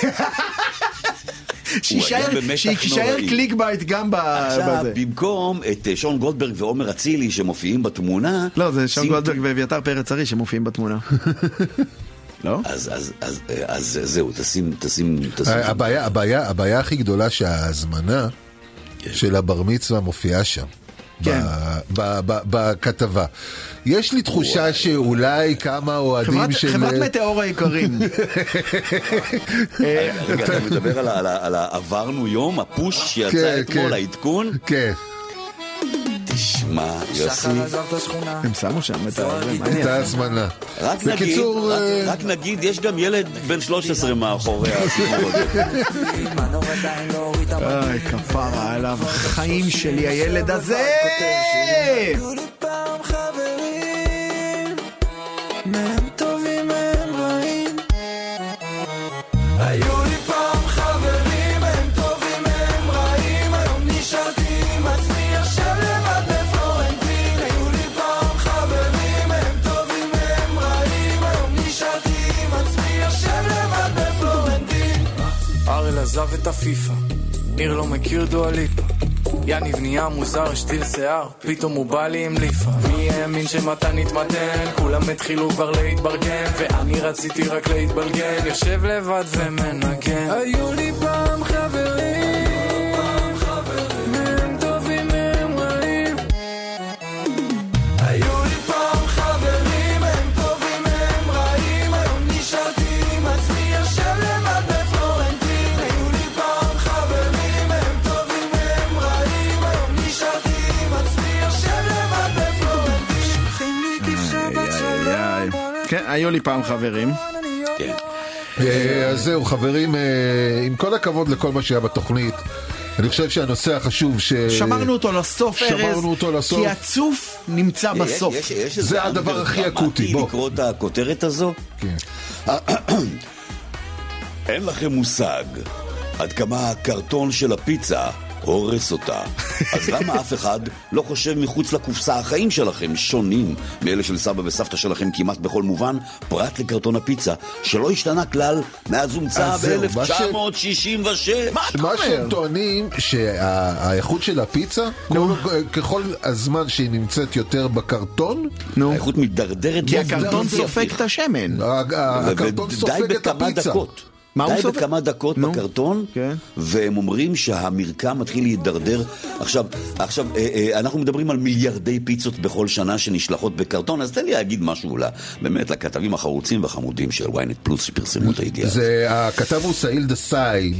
שיישאר. clickbait גם ב- עכשיו, בזה. במקום את אה, שון גולדברג ועומר אצילי שמופיעים בתמונה... לא, זה שון גולדברג ואביתר פרץ ארי שמופיעים בתמונה. לא? אז, אז, אז, אה, אז זהו, תשים, תשים, תשים. הבעיה, הבעיה, הבעיה הכי גדולה שההזמנה של הבר מצווה מופיעה שם. כן. ב- ב- ב- בכתבה. יש לי תחושה שאולי כמה אוהדים של... חברת מטאור היקרים. אה, אתה מדבר על, ה- על, ה- על ה- עברנו יום, הפוש שיצא כן, אתמול, כן. העדכון? כן, תשמע, יוסי. הם שמו שם את ה... את. ההזמנה. רק נגיד, בקיצור, רק, אה, רק נגיד, יש גם ילד בן 13 מאחורי הסיפור הזה. לא. אוי, כפרה עליו, החיים שלי, הילד הזה! את הפיפא. ניר לא מכיר דואליפה. יניב נהיה מוזר, השתיל שיער, פתאום הוא בא לי עם ליפה. מי האמין שמתן התמתן? כולם התחילו כבר להתברגן, ואני רציתי רק להתבלגן. יושב לבד ומנגן. היו לי היו לי פעם חברים. כן. אה, אז זהו, חברים, אה, עם כל הכבוד לכל מה שהיה בתוכנית, אני חושב שהנושא החשוב ש... שמרנו אותו לסוף, ארז. שמרנו אותו לסוף. כי הצוף נמצא בסוף. יש- יש איזה זה הדבר הכי אקוטי, בוא. לקרוא את הכותרת הזו? כן. אין לכם מושג עד כמה הקרטון של הפיצה הורס אותה. אז למה אף אחד לא חושב מחוץ לקופסה? החיים שלכם שונים מאלה של סבא וסבתא שלכם כמעט בכל מובן, פרט לקרטון הפיצה, שלא השתנה כלל מאז הומצא אז זהו, מה ש- ב-1966. מה אתה מה אומר? שהם טוענים שהאיכות של הפיצה, כל- ככל הזמן שהיא נמצאת יותר בקרטון. האיכות מידרדרת כי הקרטון סופג. את השמן. הקרטון סופג את בכמה הפיצה. מה הוא די סופג? בכמה דקות נו. בקרטון, כן. והם אומרים שהמרקם מתחיל להידרדר. עכשיו, עכשיו אה, אה, אנחנו מדברים על מיליארדי פיצות בכל שנה שנשלחות בקרטון, אז תן לי להגיד משהו לה, באמת לכתבים החרוצים והחמודים של ynet פלוס שפרסמו את הידיעה. זה, הכתב הוא סעיל דסאי.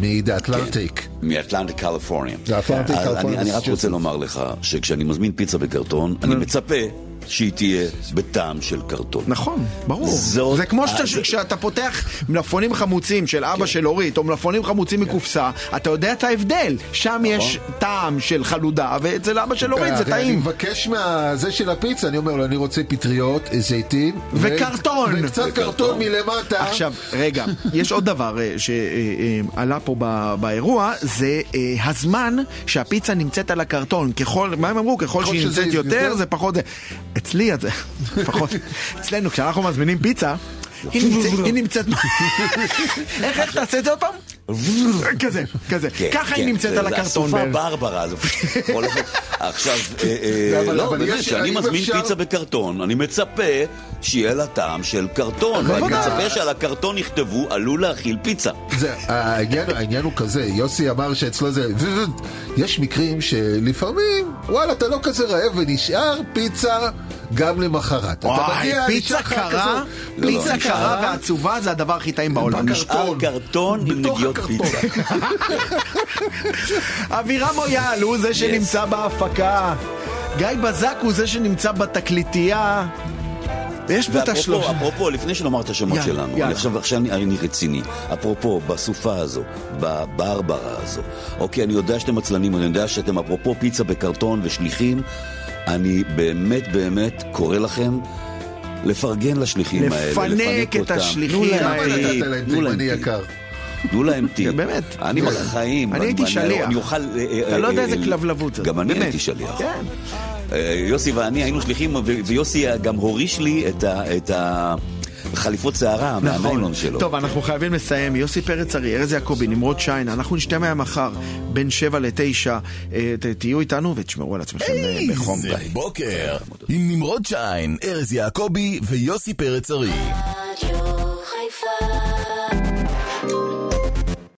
מאטלנטה קליפורניה. מאטלנטה, אז קליפורניה, אני, אני רק רוצה. לומר לך שכשאני מזמין פיצה בקרטון, אני מצפה שהיא תהיה בטעם של קרטון. נכון, ברור. זאת- זה כמו אה, שאתה- זה- כשאתה פותח מלפפונים חמוצים של אבא של אורית, או מלפפונים חמוצים מקופסה, אתה יודע את ההבדל. שם יש טעם של חלודה, ואצל אבא של אורית זה הרי אני טעים. מבקש מהזה של הפיצה, אני אומר לו, אני רוצה פטריות, זיתים. ו- וקרטון. וקצת קרטון מלמטה. עכשיו, רגע, יש עוד דבר אה, שעלה פה ב- באירוע, זה אה, הזמן שהפיצה נמצאת על הקרטון. ככל, מה הם אמרו? ככל שהיא נמצאת יותר, יותר- זה פחות... אצלי, לפחות, אצלנו, כשאנחנו מזמינים פיצה, היא נמצאת... איך, איך תעשה את זה עוד פעם? כזה, כזה. כן, ככה היא כן, נמצאת על זה הקרטון. הסופה בערך. ברברה, זה. עכשיו, אה, אה, אבל- לא, באמת, כשאני מזמין פיצה בקרטון, אני מצפה שיהיה לה טעם של קרטון, ואני. מצפה שעל הקרטון יכתבו עלול להכיל פיצה. העניין הוא כזה, יוסי אמר שאצלו זה... יש מקרים שלפעמים, וואלה, אתה לא כזה רעב ונשאר פיצה גם למחרת. וואי, מגיע, פיצה נשאר לך קרה, פיצה לא, קרה ועצובה זה הדבר הכי טעים בעולם. נשאר קרטון עם נגיעות. פיצה. אבירם מויאל הוא זה שנמצא בהפקה. גיא בזק הוא זה שנמצא בתקליטייה. ויש פה את השלושה. אפרופו, לפני שנאמר את השמות יאללה, שלנו, יאללה. אני עכשיו, עכשיו אני, אני רציני. אפרופו, בסופה הזו, בברברה הזו, אוקיי, אני יודע שאתם עצלנים, אני יודע שאתם אפרופו פיצה בקרטון ושליחים, אני באמת באמת קורא לכם לפרגן לשליחים האלה, לפנק את אותם. השליחים האלה. טיפ, נתת להם תנו להם. יקר. תנו להם טיפ. באמת. אני. בחיים. אני הייתי שליח. אני אוכל... אה, אתה לא יודע איזה אה, כלבלבות זאת. גם אני. הייתי שליח. כן. אה, יוסי ואני היינו שליחים, ויוסי גם הוריש לי את ה- את החליפות שערה מהניילון שלו. נכון. טוב, אנחנו חייבים לסיים. יוסי פרץ ארי, ארז יעקבי, נמרוד שיין, אנחנו נשתה מהם מחר, בין שבע לתשע. אה, תהיו איתנו ותשמרו על עצמכם אה, בחום. זה ביי. בוקר עם נמרוד שיין, ארז יעקבי ויוסי פרץ ארי. רדיו חיפה